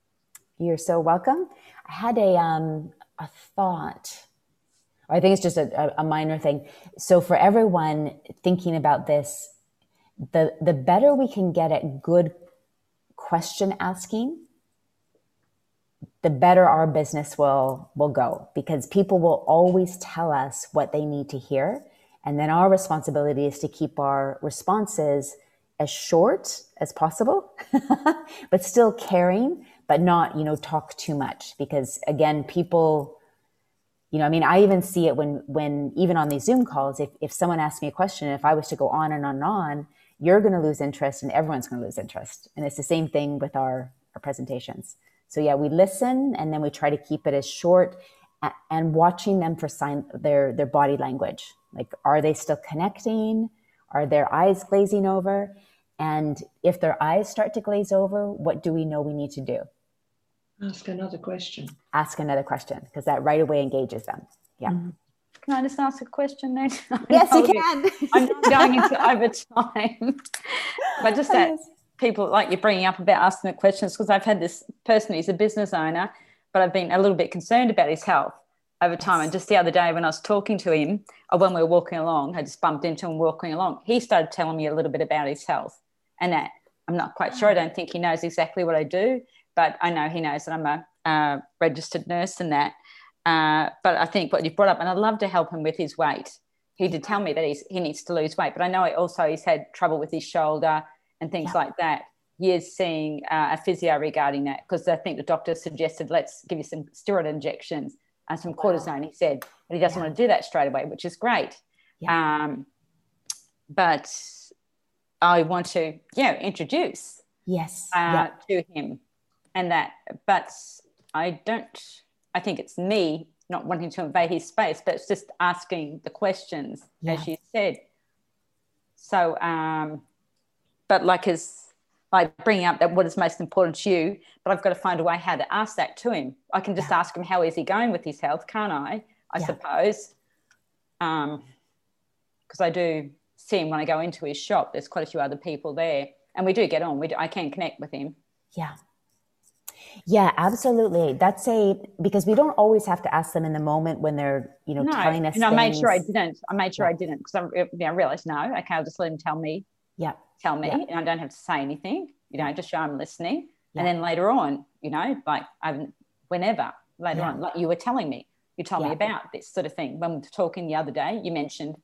You're so welcome. I had a um a thought. I think it's just a, a minor thing. So for everyone thinking about this, the the better we can get at good question asking, the better our business will will go because people will always tell us what they need to hear. And then our responsibility is to keep our responses as short as possible, (laughs) but still caring, but not, you know, talk too much. Because again, people, you know, I mean, I even see it when, when even on these Zoom calls, if, if someone asks me a question, if I was to go on and on and on, you're going to lose interest and everyone's going to lose interest. And it's the same thing with our, our presentations. So yeah, we listen and then we try to keep it as short and watching them for sign their their body language. Like, are they still connecting? Are their eyes glazing over? And if their eyes start to glaze over, what do we know we need to do? Ask another question. Ask another question because that right away engages them. Yeah. Mm-hmm. Can I just ask a question then? (laughs) Yes, you can. I'm not going into overtime. (laughs) but just that people like you're bringing up about asking the questions because I've had this person who's a business owner, but I've been a little bit concerned about his health over time. And just the other day when I was talking to him, or when we were walking along, I just bumped into him walking along. He started telling me a little bit about his health and that I'm not quite sure. I ah. don't think he knows exactly what I do, but I know he knows that I'm a uh, registered nurse and that. Uh, but I think what you've brought up, and I'd love to help him with his weight. He did tell me that he's, he needs to lose weight, but I know also he's had trouble with his shoulder and things Yeah. like that. He is seeing uh, a physio regarding that because I think the doctor suggested let's give you some steroid injections and some cortisone. He said, but he doesn't want to do that straight away, which is great. Um, but I want to, yeah, introduce Yes. uh, yeah. to him and that but i don't i think it's me not wanting to invade his space but it's just asking the questions as you said. So um but like his like bringing up that what is most important to you but i've got to find a way how to ask that to him. I can just ask him how is he going with his health can't i? I Yeah. suppose. Um because i do see him when i go into his shop there's quite a few other people there and we do get on we do, i can connect with him. Yeah. Yeah, absolutely. That's a because we don't always have to ask them in the moment when they're, you know, no, telling us. and I made sure I didn't. I made sure I didn't because I, you know, I realized no, okay, I'll just let him tell me, Yeah. tell me, Yeah. and I don't have to say anything. You know, just show I'm listening, Yeah. and then later on, you know, like I'm whenever later Yeah. on, like you were telling me, you told me about this sort of thing when we were talking the other day. You mentioned,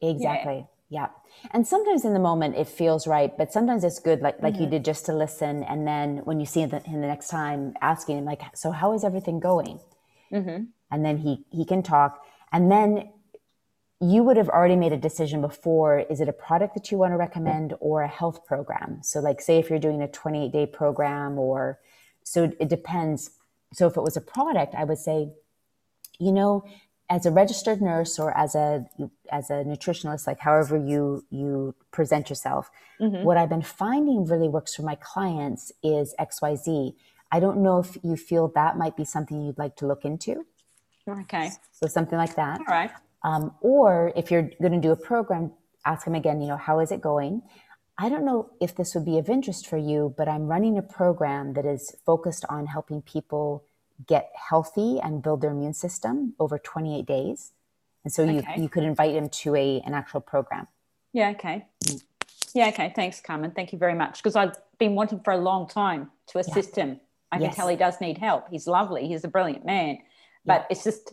Exactly. Yeah. And sometimes in the moment it feels right, but sometimes it's good, like like Mm-hmm. you did, just to listen. And then when you see him the, him the next time, asking him like, "So how is everything going?" mm-hmm. And then he he can talk. And then you would have already made a decision before. Is it a product that you want to recommend or a health program? So, like, say if you're doing a 28 day program, or so it depends. So, if it was a product, I would say, you know, as a registered nurse or as a as a nutritionist, like however you you present yourself, what I've been finding really works for my clients is X Y Z. I don't know if you feel that might be something you'd like to look into. okay, So something like that. all right, Um, or if you're going to do a program, ask them again, you know, how is it going? I don't know if this would be of interest for you, but I'm running a program that is focused on helping people get healthy and build their immune system over 28 days. And so you, Okay. you could invite them to a, an actual program. yeah, okay, yeah, okay. Thanks, Carmen. Thank you very much because I've been wanting for a long time to assist him. I can tell he does need help. He's lovely. He's a brilliant man, but it's just,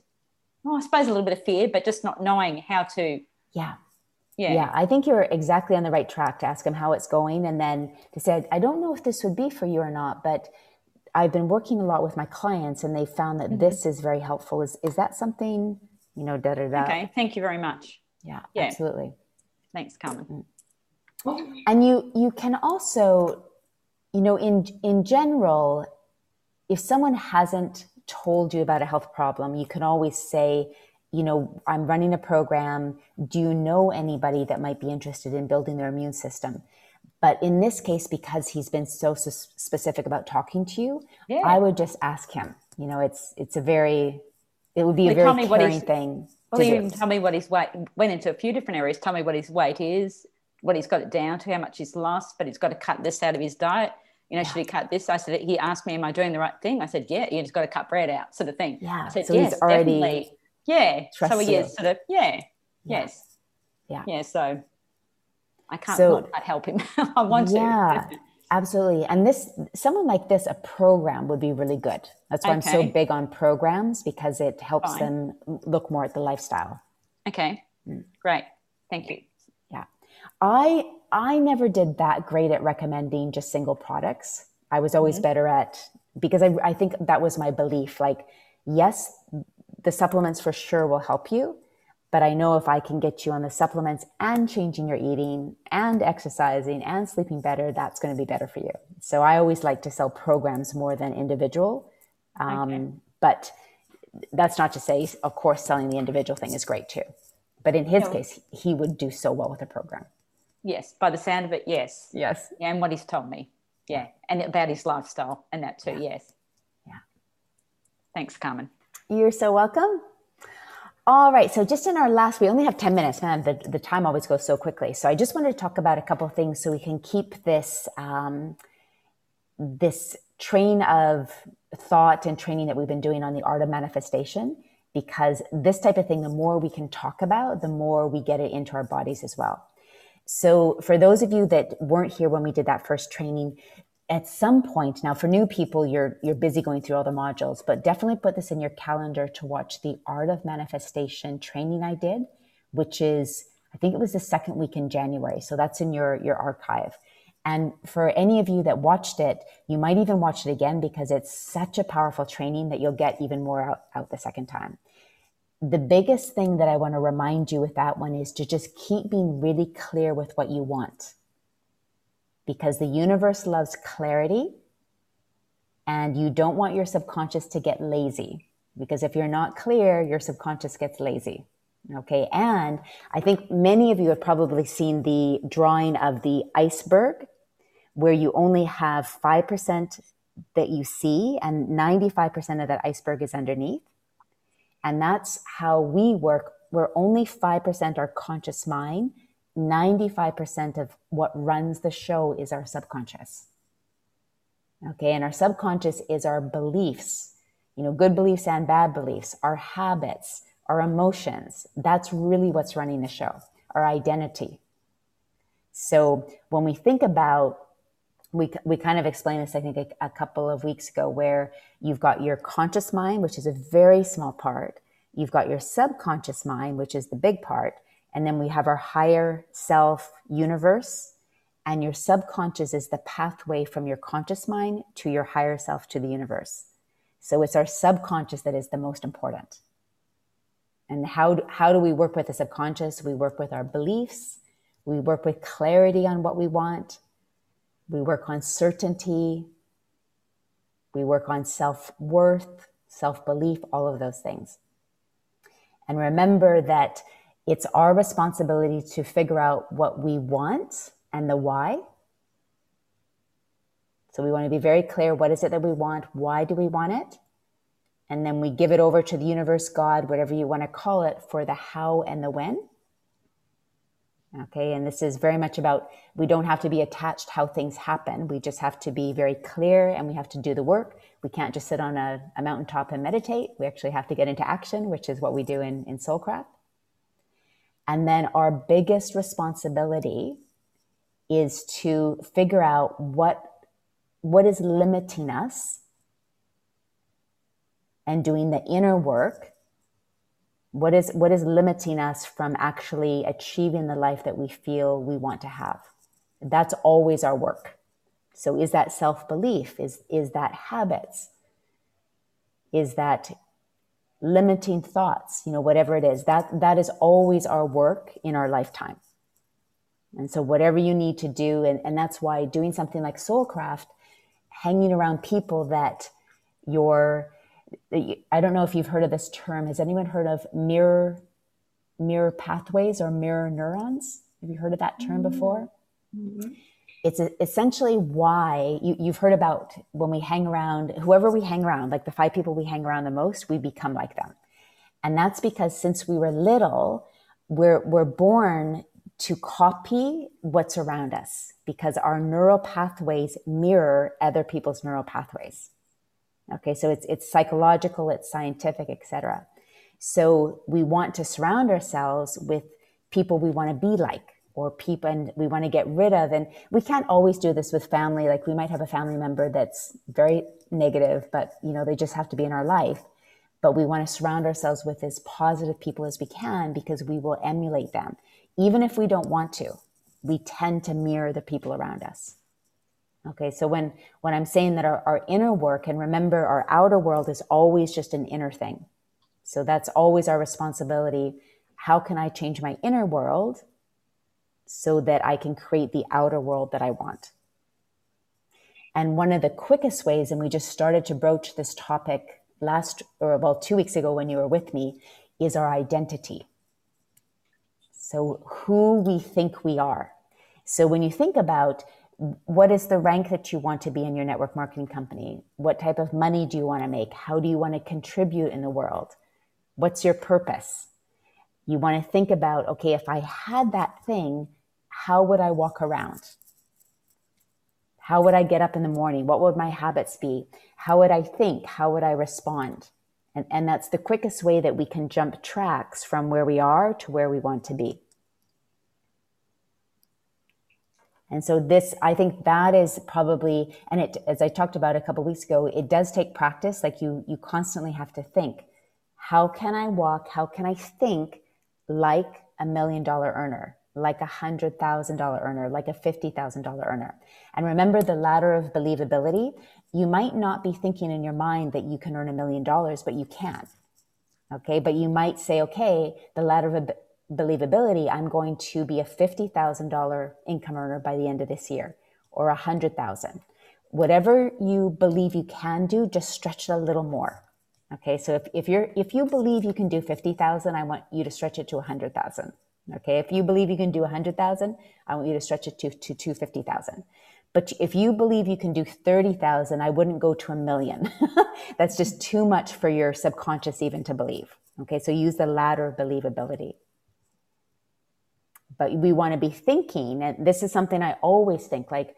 well, I suppose a little bit of fear, but just not knowing how to. Yeah. Yeah. Yeah, I think you're exactly on the right track to ask him how it's going and then to say, I don't know if this would be for you or not, but I've been working a lot with my clients and they found Mm-hmm. that this is very helpful. Is is that something, you know, da da da. Okay. Thank you very much. Yeah, Yeah. absolutely. Thanks, Carmen. And you you can also, you know, in in general, if someone hasn't told you about a health problem, you can always say, you know, I'm running a program. Do you know anybody that might be interested in building their immune system? But in this case, because he's been so s- specific about talking to you, Yeah. I would just ask him. You know, it's it's a very it would be a Well, very me what caring he's- thing. Well, to he even tell me what his weight went into a few different areas. Tell me what his weight is, what he's got it down to, how much he's lost, but he's got to cut this out of his diet. You know, should he cut this? I said, he asked me, Am I doing the right thing? I said, Yeah, you just got to cut bread out, sort of thing. Yeah, I said, so he's yes, already definitely. Yeah. So he is sort of, yeah, Yeah. yes. Yeah. Yeah. So I can't So- not help him. (laughs) I want yeah, to. absolutely. And this, someone like this, a program would be really good. That's why I'm so big on programs because it helps Fine. them look more at the lifestyle. Okay. Mm. Great. Thank you. Yeah, I I never did that great at recommending just single products. I was always better at because I I think that was my belief. Like, yes, the supplements for sure will help you, but I know if I can get you on the supplements and changing your eating and exercising and sleeping better, that's going to be better for you. So I always like to sell programs more than individual. Um, Okay. But that's not to say, of course, selling the individual thing is great too. But in his No. case, he would do so well with a program. Yes, by the sound of it, yes. Yes. Yeah, and what he's told me. Yeah. And about his lifestyle and that too, yes. Yeah. Thanks, Carmen. You're so welcome. All right. So just in our last, we only have 10 minutes, man. The, the time always goes so quickly. So I just wanted to talk about a couple of things so we can keep this, um, this train of thought and training that we've been doing on the art of manifestation, because this type of thing, the more we can talk about, the more we get it into our bodies as well. So for those of you that weren't here when we did that first training, at some point now for new people you're you're busy going through all the modules but definitely put this in your calendar to watch the art of manifestation training i did which is i think it was the second week in january. So that's in your your archive. And for any of you that watched it you might even watch it again because it's such a powerful training that you'll get even more out, out the second time. The biggest thing that i want to remind you with that one is to just keep being really clear with what you want because the universe loves clarity and you don't want your subconscious to get lazy because if you're not clear your subconscious gets lazy okay? And i think many of you have probably seen the drawing of the iceberg where you only have 5% that you see and 95% of that iceberg is underneath. And that's how we work. We're only 5% our conscious mind 95% of what runs the show is our subconscious. Okay. And our subconscious is our beliefs, you know, good beliefs and bad beliefs, our habits, our emotions. That's really what's running the show, our identity. So when we think about, we, we kind of explained this, I think, a, a couple of weeks ago, where you've got your conscious mind, which is a very small part. You've got your subconscious mind, which is the big part and then we have our higher self universe. And your subconscious is the pathway from your conscious mind to your higher self to the universe. So it's our subconscious that is the most important. And how how do we work with the subconscious? We work with our beliefs. We work with clarity on what we want. We work on certainty. We work on self worth, self belief, all of those things. And remember that it's our responsibility to figure out what we want and the why. So we want to be very clear what is it that we want? Why do we want it? And then we give it over to the universe, God, whatever you want to call it, for the how and the when. Okay, and this is very much about we don't have to be attached how things happen. We just have to be very clear and we have to do the work. We can't just sit on a, a mountaintop and meditate. We actually have to get into action, which is what we do in, in Soulcraft. And then our biggest responsibility is to figure out what, what is limiting us and doing the inner work. What is, what is limiting us from actually achieving the life that we feel we want to have? That's always our work. So is that self belief? Is, is that habits? Is that limiting thoughts, you know, whatever it is, that, that is always our work in our lifetime. And so whatever you need to do, and, and that's why doing something like Soulcraft, hanging around people that you're, I don't know if you've heard of this term. Has anyone heard of mirror, mirror pathways or mirror neurons? Have you heard of that term before? Mm-hmm it's essentially why you, you've heard about when we hang around whoever we hang around like the five people we hang around the most we become like them. And that's because since we were little we're we're born to copy what's around us because our neural pathways mirror other people's neural pathways. Okay so it's it's psychological it's scientific etc so we want to surround ourselves with people we want to be like or people and we want to get rid of and we can't always do this with family like we might have a family member that's very negative but you know they just have to be in our life. But we want to surround ourselves with as positive people as we can because we will emulate them. Even if we don't want to we tend to mirror the people around us. Okay so when when i'm saying that our, our inner work and remember our outer world is always just an inner thing. So that's always our responsibility. How can i change my inner world so that I can create the outer world that I want. And one of the quickest ways, and we just started to broach this topic last or well two weeks ago when you were with me is our identity. So who we think we are. So when you think about what is the rank that you want to be in your network marketing company what type of money do you want to make? How do you want to contribute in the world? What's your purpose? You want to think about okay if i had that thing how would i walk around how would I get up in the morning? What would my habits be? How would I think? How would I respond? And, and that's the quickest way that we can jump tracks from where we are to where we want to be. And so this, I think that is probably, and it, as I talked about a couple weeks ago, it does take practice. Like you, you constantly have to think, how can I walk? How can I think like a million dollar earner? Like a hundred thousand dollar earner, like a fifty thousand dollar earner. And remember the ladder of believability. You might not be thinking in your mind that you can earn a million dollars, but you can. Okay, but you might say, okay, the ladder of believability, I'm going to be a fifty thousand dollar income earner by the end of this year, or a hundred thousand. Whatever you believe you can do, just stretch it a little more. Okay, so if, if you're if you believe you can do fifty thousand, I want you to stretch it to a hundred thousand. Okay. If you believe you can do 100,000, I want you to stretch it to, to 250,000. But if you believe you can do 30,000, I wouldn't go to a million. (laughs) That's just too much for your subconscious even to believe. Okay. So use the ladder of believability. But we want to be thinking, and this is something I always think like,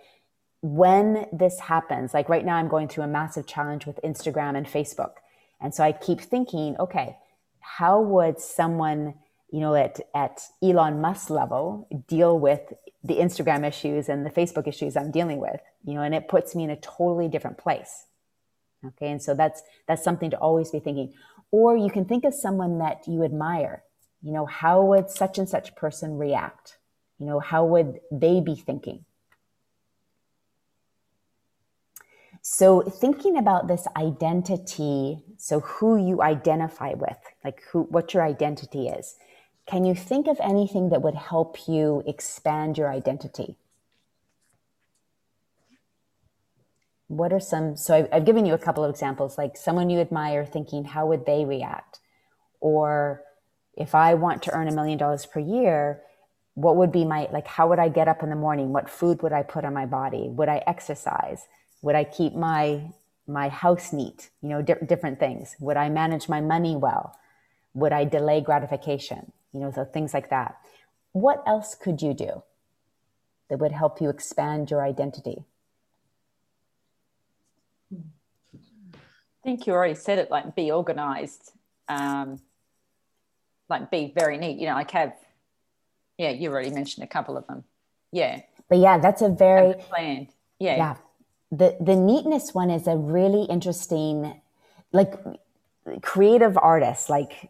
when this happens, like right now, I'm going through a massive challenge with Instagram and Facebook. And so I keep thinking, okay, how would someone you know, at, at Elon Musk level, deal with the Instagram issues and the Facebook issues I'm dealing with, you know, and it puts me in a totally different place. Okay. And so that's, that's something to always be thinking. Or you can think of someone that you admire. You know, how would such and such person react? You know, how would they be thinking? So thinking about this identity, so who you identify with, like who, what your identity is. Can you think of anything that would help you expand your identity? What are some? So I've, I've given you a couple of examples, like someone you admire, thinking, how would they react? Or if I want to earn a million dollars per year, what would be my, like, how would I get up in the morning? What food would I put on my body? Would I exercise? Would I keep my, my house neat? You know, di- different things. Would I manage my money well? Would I delay gratification? You know, so things like that. What else could you do that would help you expand your identity? I think you already said it like be organized, um, like be very neat, you know, like have, yeah, you already mentioned a couple of them. Yeah. But yeah, that's a very planned. Yeah. Yeah. The, the neatness one is a really interesting, like creative artists, like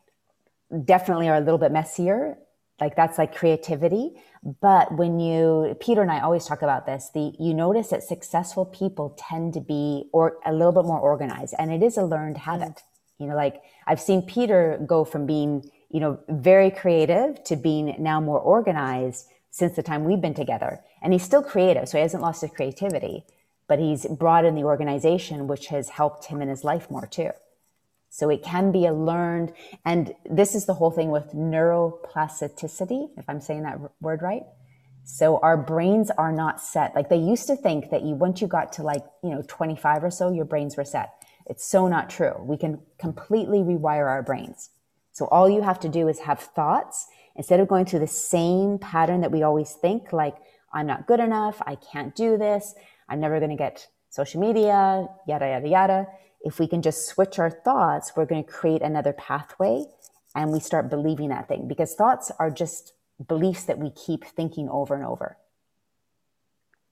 definitely are a little bit messier. Like that's like creativity. But when you, Peter and I always talk about this, the, you notice that successful people tend to be or a little bit more organized and it is a learned habit. Mm-hmm. You know, like I've seen Peter go from being, you know, very creative to being now more organized since the time we've been together. And he's still creative. So he hasn't lost his creativity, but he's brought in the organization, which has helped him in his life more too. So it can be a learned, and this is the whole thing with neuroplasticity, if I'm saying that word right. So our brains are not set. Like they used to think that you, once you got to like, you know, 25 or so, your brains were set. It's so not true. We can completely rewire our brains. So all you have to do is have thoughts instead of going through the same pattern that we always think, like, I'm not good enough. I can't do this. I'm never going to get social media, yada, yada, yada if we can just switch our thoughts, we're going to create another pathway and we start believing that thing because thoughts are just beliefs that we keep thinking over and over.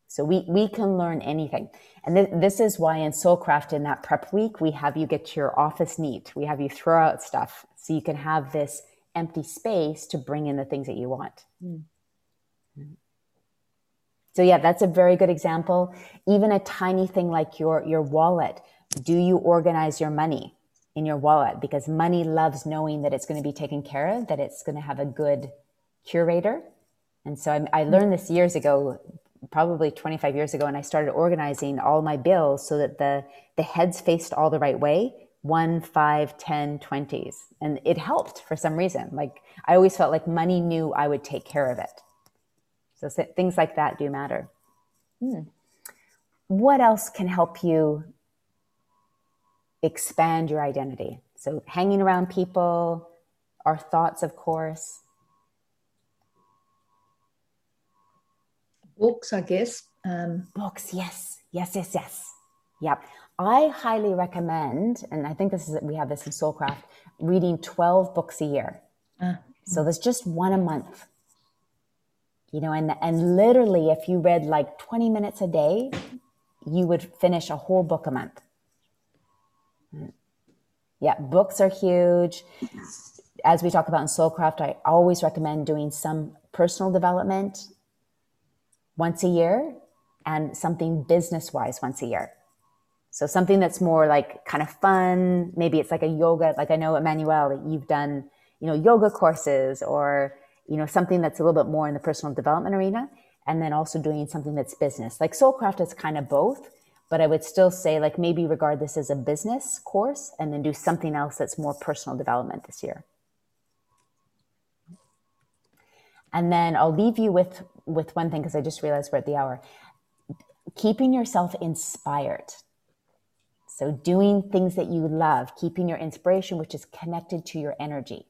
So we, we can learn anything. And th- this is why in Soulcraft in that prep week, we have you get your office neat. We have you throw out stuff so you can have this empty space to bring in the things that you want. Mm. So yeah, that's a very good example. Even a tiny thing like your, your wallet do you organize your money in your wallet? Because money loves knowing that it's going to be taken care of, that it's going to have a good curator. And so I, I learned this years ago, probably 25 years ago, and I started organizing all my bills so that the, the heads faced all the right way one, five, 10, 20s. And it helped for some reason. Like I always felt like money knew I would take care of it. So things like that do matter. Hmm. What else can help you expand your identity? So hanging around people, our thoughts, of course. Books, I guess. Um, Books, yes, yes, yes, yes. Yep. I highly recommend, and I think this is we have this in Soulcraft, reading 12 books a year. Uh, so there's just one a month. You know, and and literally if you read like 20 minutes a day, you would finish a whole book a month. Yeah, books are huge. As we talk about in Soulcraft, I always recommend doing some personal development once a year and something business wise once a year. So something that's more like kind of fun. Maybe it's like a yoga. Like I know Emmanuel, you've done, you know, yoga courses or, you know, something that's a little bit more in the personal development arena. And then also doing something that's business. Like Soulcraft is kind of both, but I would still say like maybe regard this as a business course and then do something else that's more personal development this year. And then I'll leave you with with one thing because I just realized we're at the hour. Keeping yourself inspired so, doing things that you love, keeping your inspiration, which is connected to your energy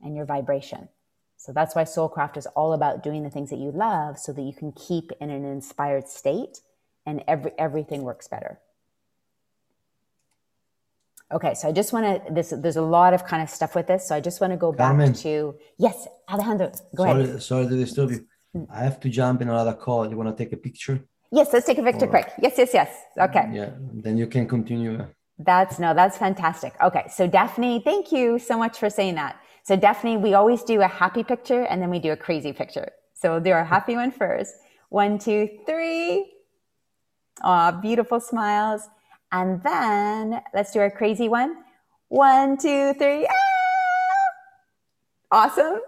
and your vibration. So, that's why Soulcraft is all about doing the things that you love so that you can keep in an inspired state and every, everything works better. Okay, so I just want to. This there's a lot of kind of stuff with this, so I just want to go Carmen. back to yes, Alejandro. Go sorry, ahead. Sorry to disturb you. I have to jump in another call. You want to take a picture? Yes, let's take a picture right. quick. Yes, yes, yes. Okay. Yeah, then you can continue. That's no, that's fantastic. Okay, so Daphne, thank you so much for saying that. So Daphne, we always do a happy picture and then we do a crazy picture. So we'll do our happy one first. One, two, three. Aw, beautiful smiles. And then let's do our crazy one. One, two, three. Ah! Awesome.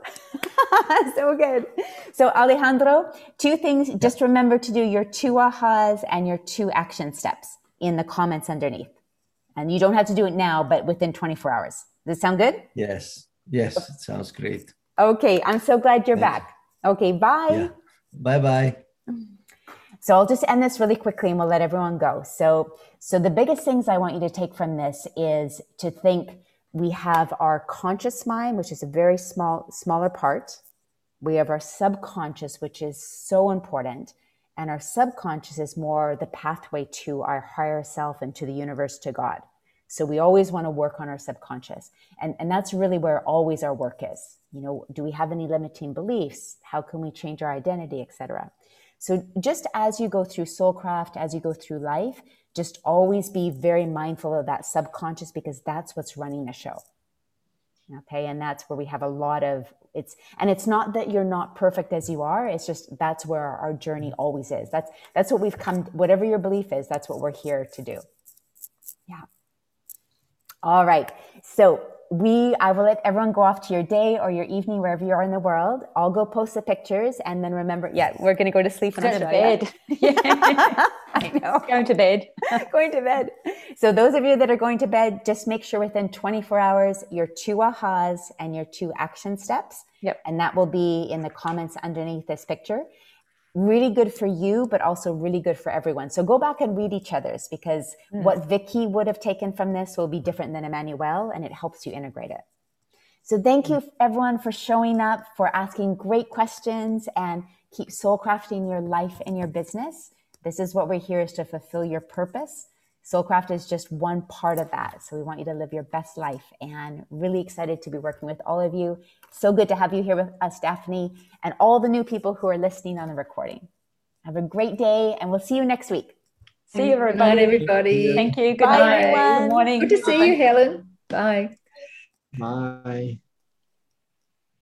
(laughs) so good. So Alejandro, two things. Just remember to do your two ahas and your two action steps in the comments underneath. And you don't have to do it now, but within 24 hours. Does it sound good? Yes. Yes. It sounds great. Okay. I'm so glad you're back. Okay. Bye. Yeah. Bye bye. (laughs) So I'll just end this really quickly and we'll let everyone go. So, so the biggest things I want you to take from this is to think we have our conscious mind, which is a very small, smaller part. We have our subconscious, which is so important. And our subconscious is more the pathway to our higher self and to the universe, to God. So we always want to work on our subconscious. And, and that's really where always our work is. You know, do we have any limiting beliefs? How can we change our identity, etc. So just as you go through soulcraft, as you go through life, just always be very mindful of that subconscious because that's what's running the show. Okay. And that's where we have a lot of it's, and it's not that you're not perfect as you are. It's just that's where our journey always is. That's, that's what we've come, whatever your belief is, that's what we're here to do. Yeah. All right. So we i will let everyone go off to your day or your evening wherever you are in the world. I'll go post the pictures and then remember yeah we're going to go to sleep and go to bed. Yeah (laughs) i (laughs) know. Going to bed. (laughs) Going to bed. So those of you that are going to bed just make sure within 24 hours your two ahas and your two action steps. Yep. And that will be in the comments underneath this picture really good for you, but also really good for everyone. So go back and read each other's because mm. what Vicky would have taken from this will be different than Emmanuel, and it helps you integrate it. So thank you everyone for showing up, for asking great questions, and keep soul crafting your life and your business. This is what we're here is to fulfill your purpose. Soulcraft is just one part of that. So we want you to live your best life and really excited to be working with all of you. So good to have you here with us, Daphne, and all the new people who are listening on the recording. Have a great day and we'll see you next week. See you, everybody. Good night, everybody. Thank you. Good Bye, night. Everyone. Good morning. Good to see Bye. you, Helen. Bye. Bye.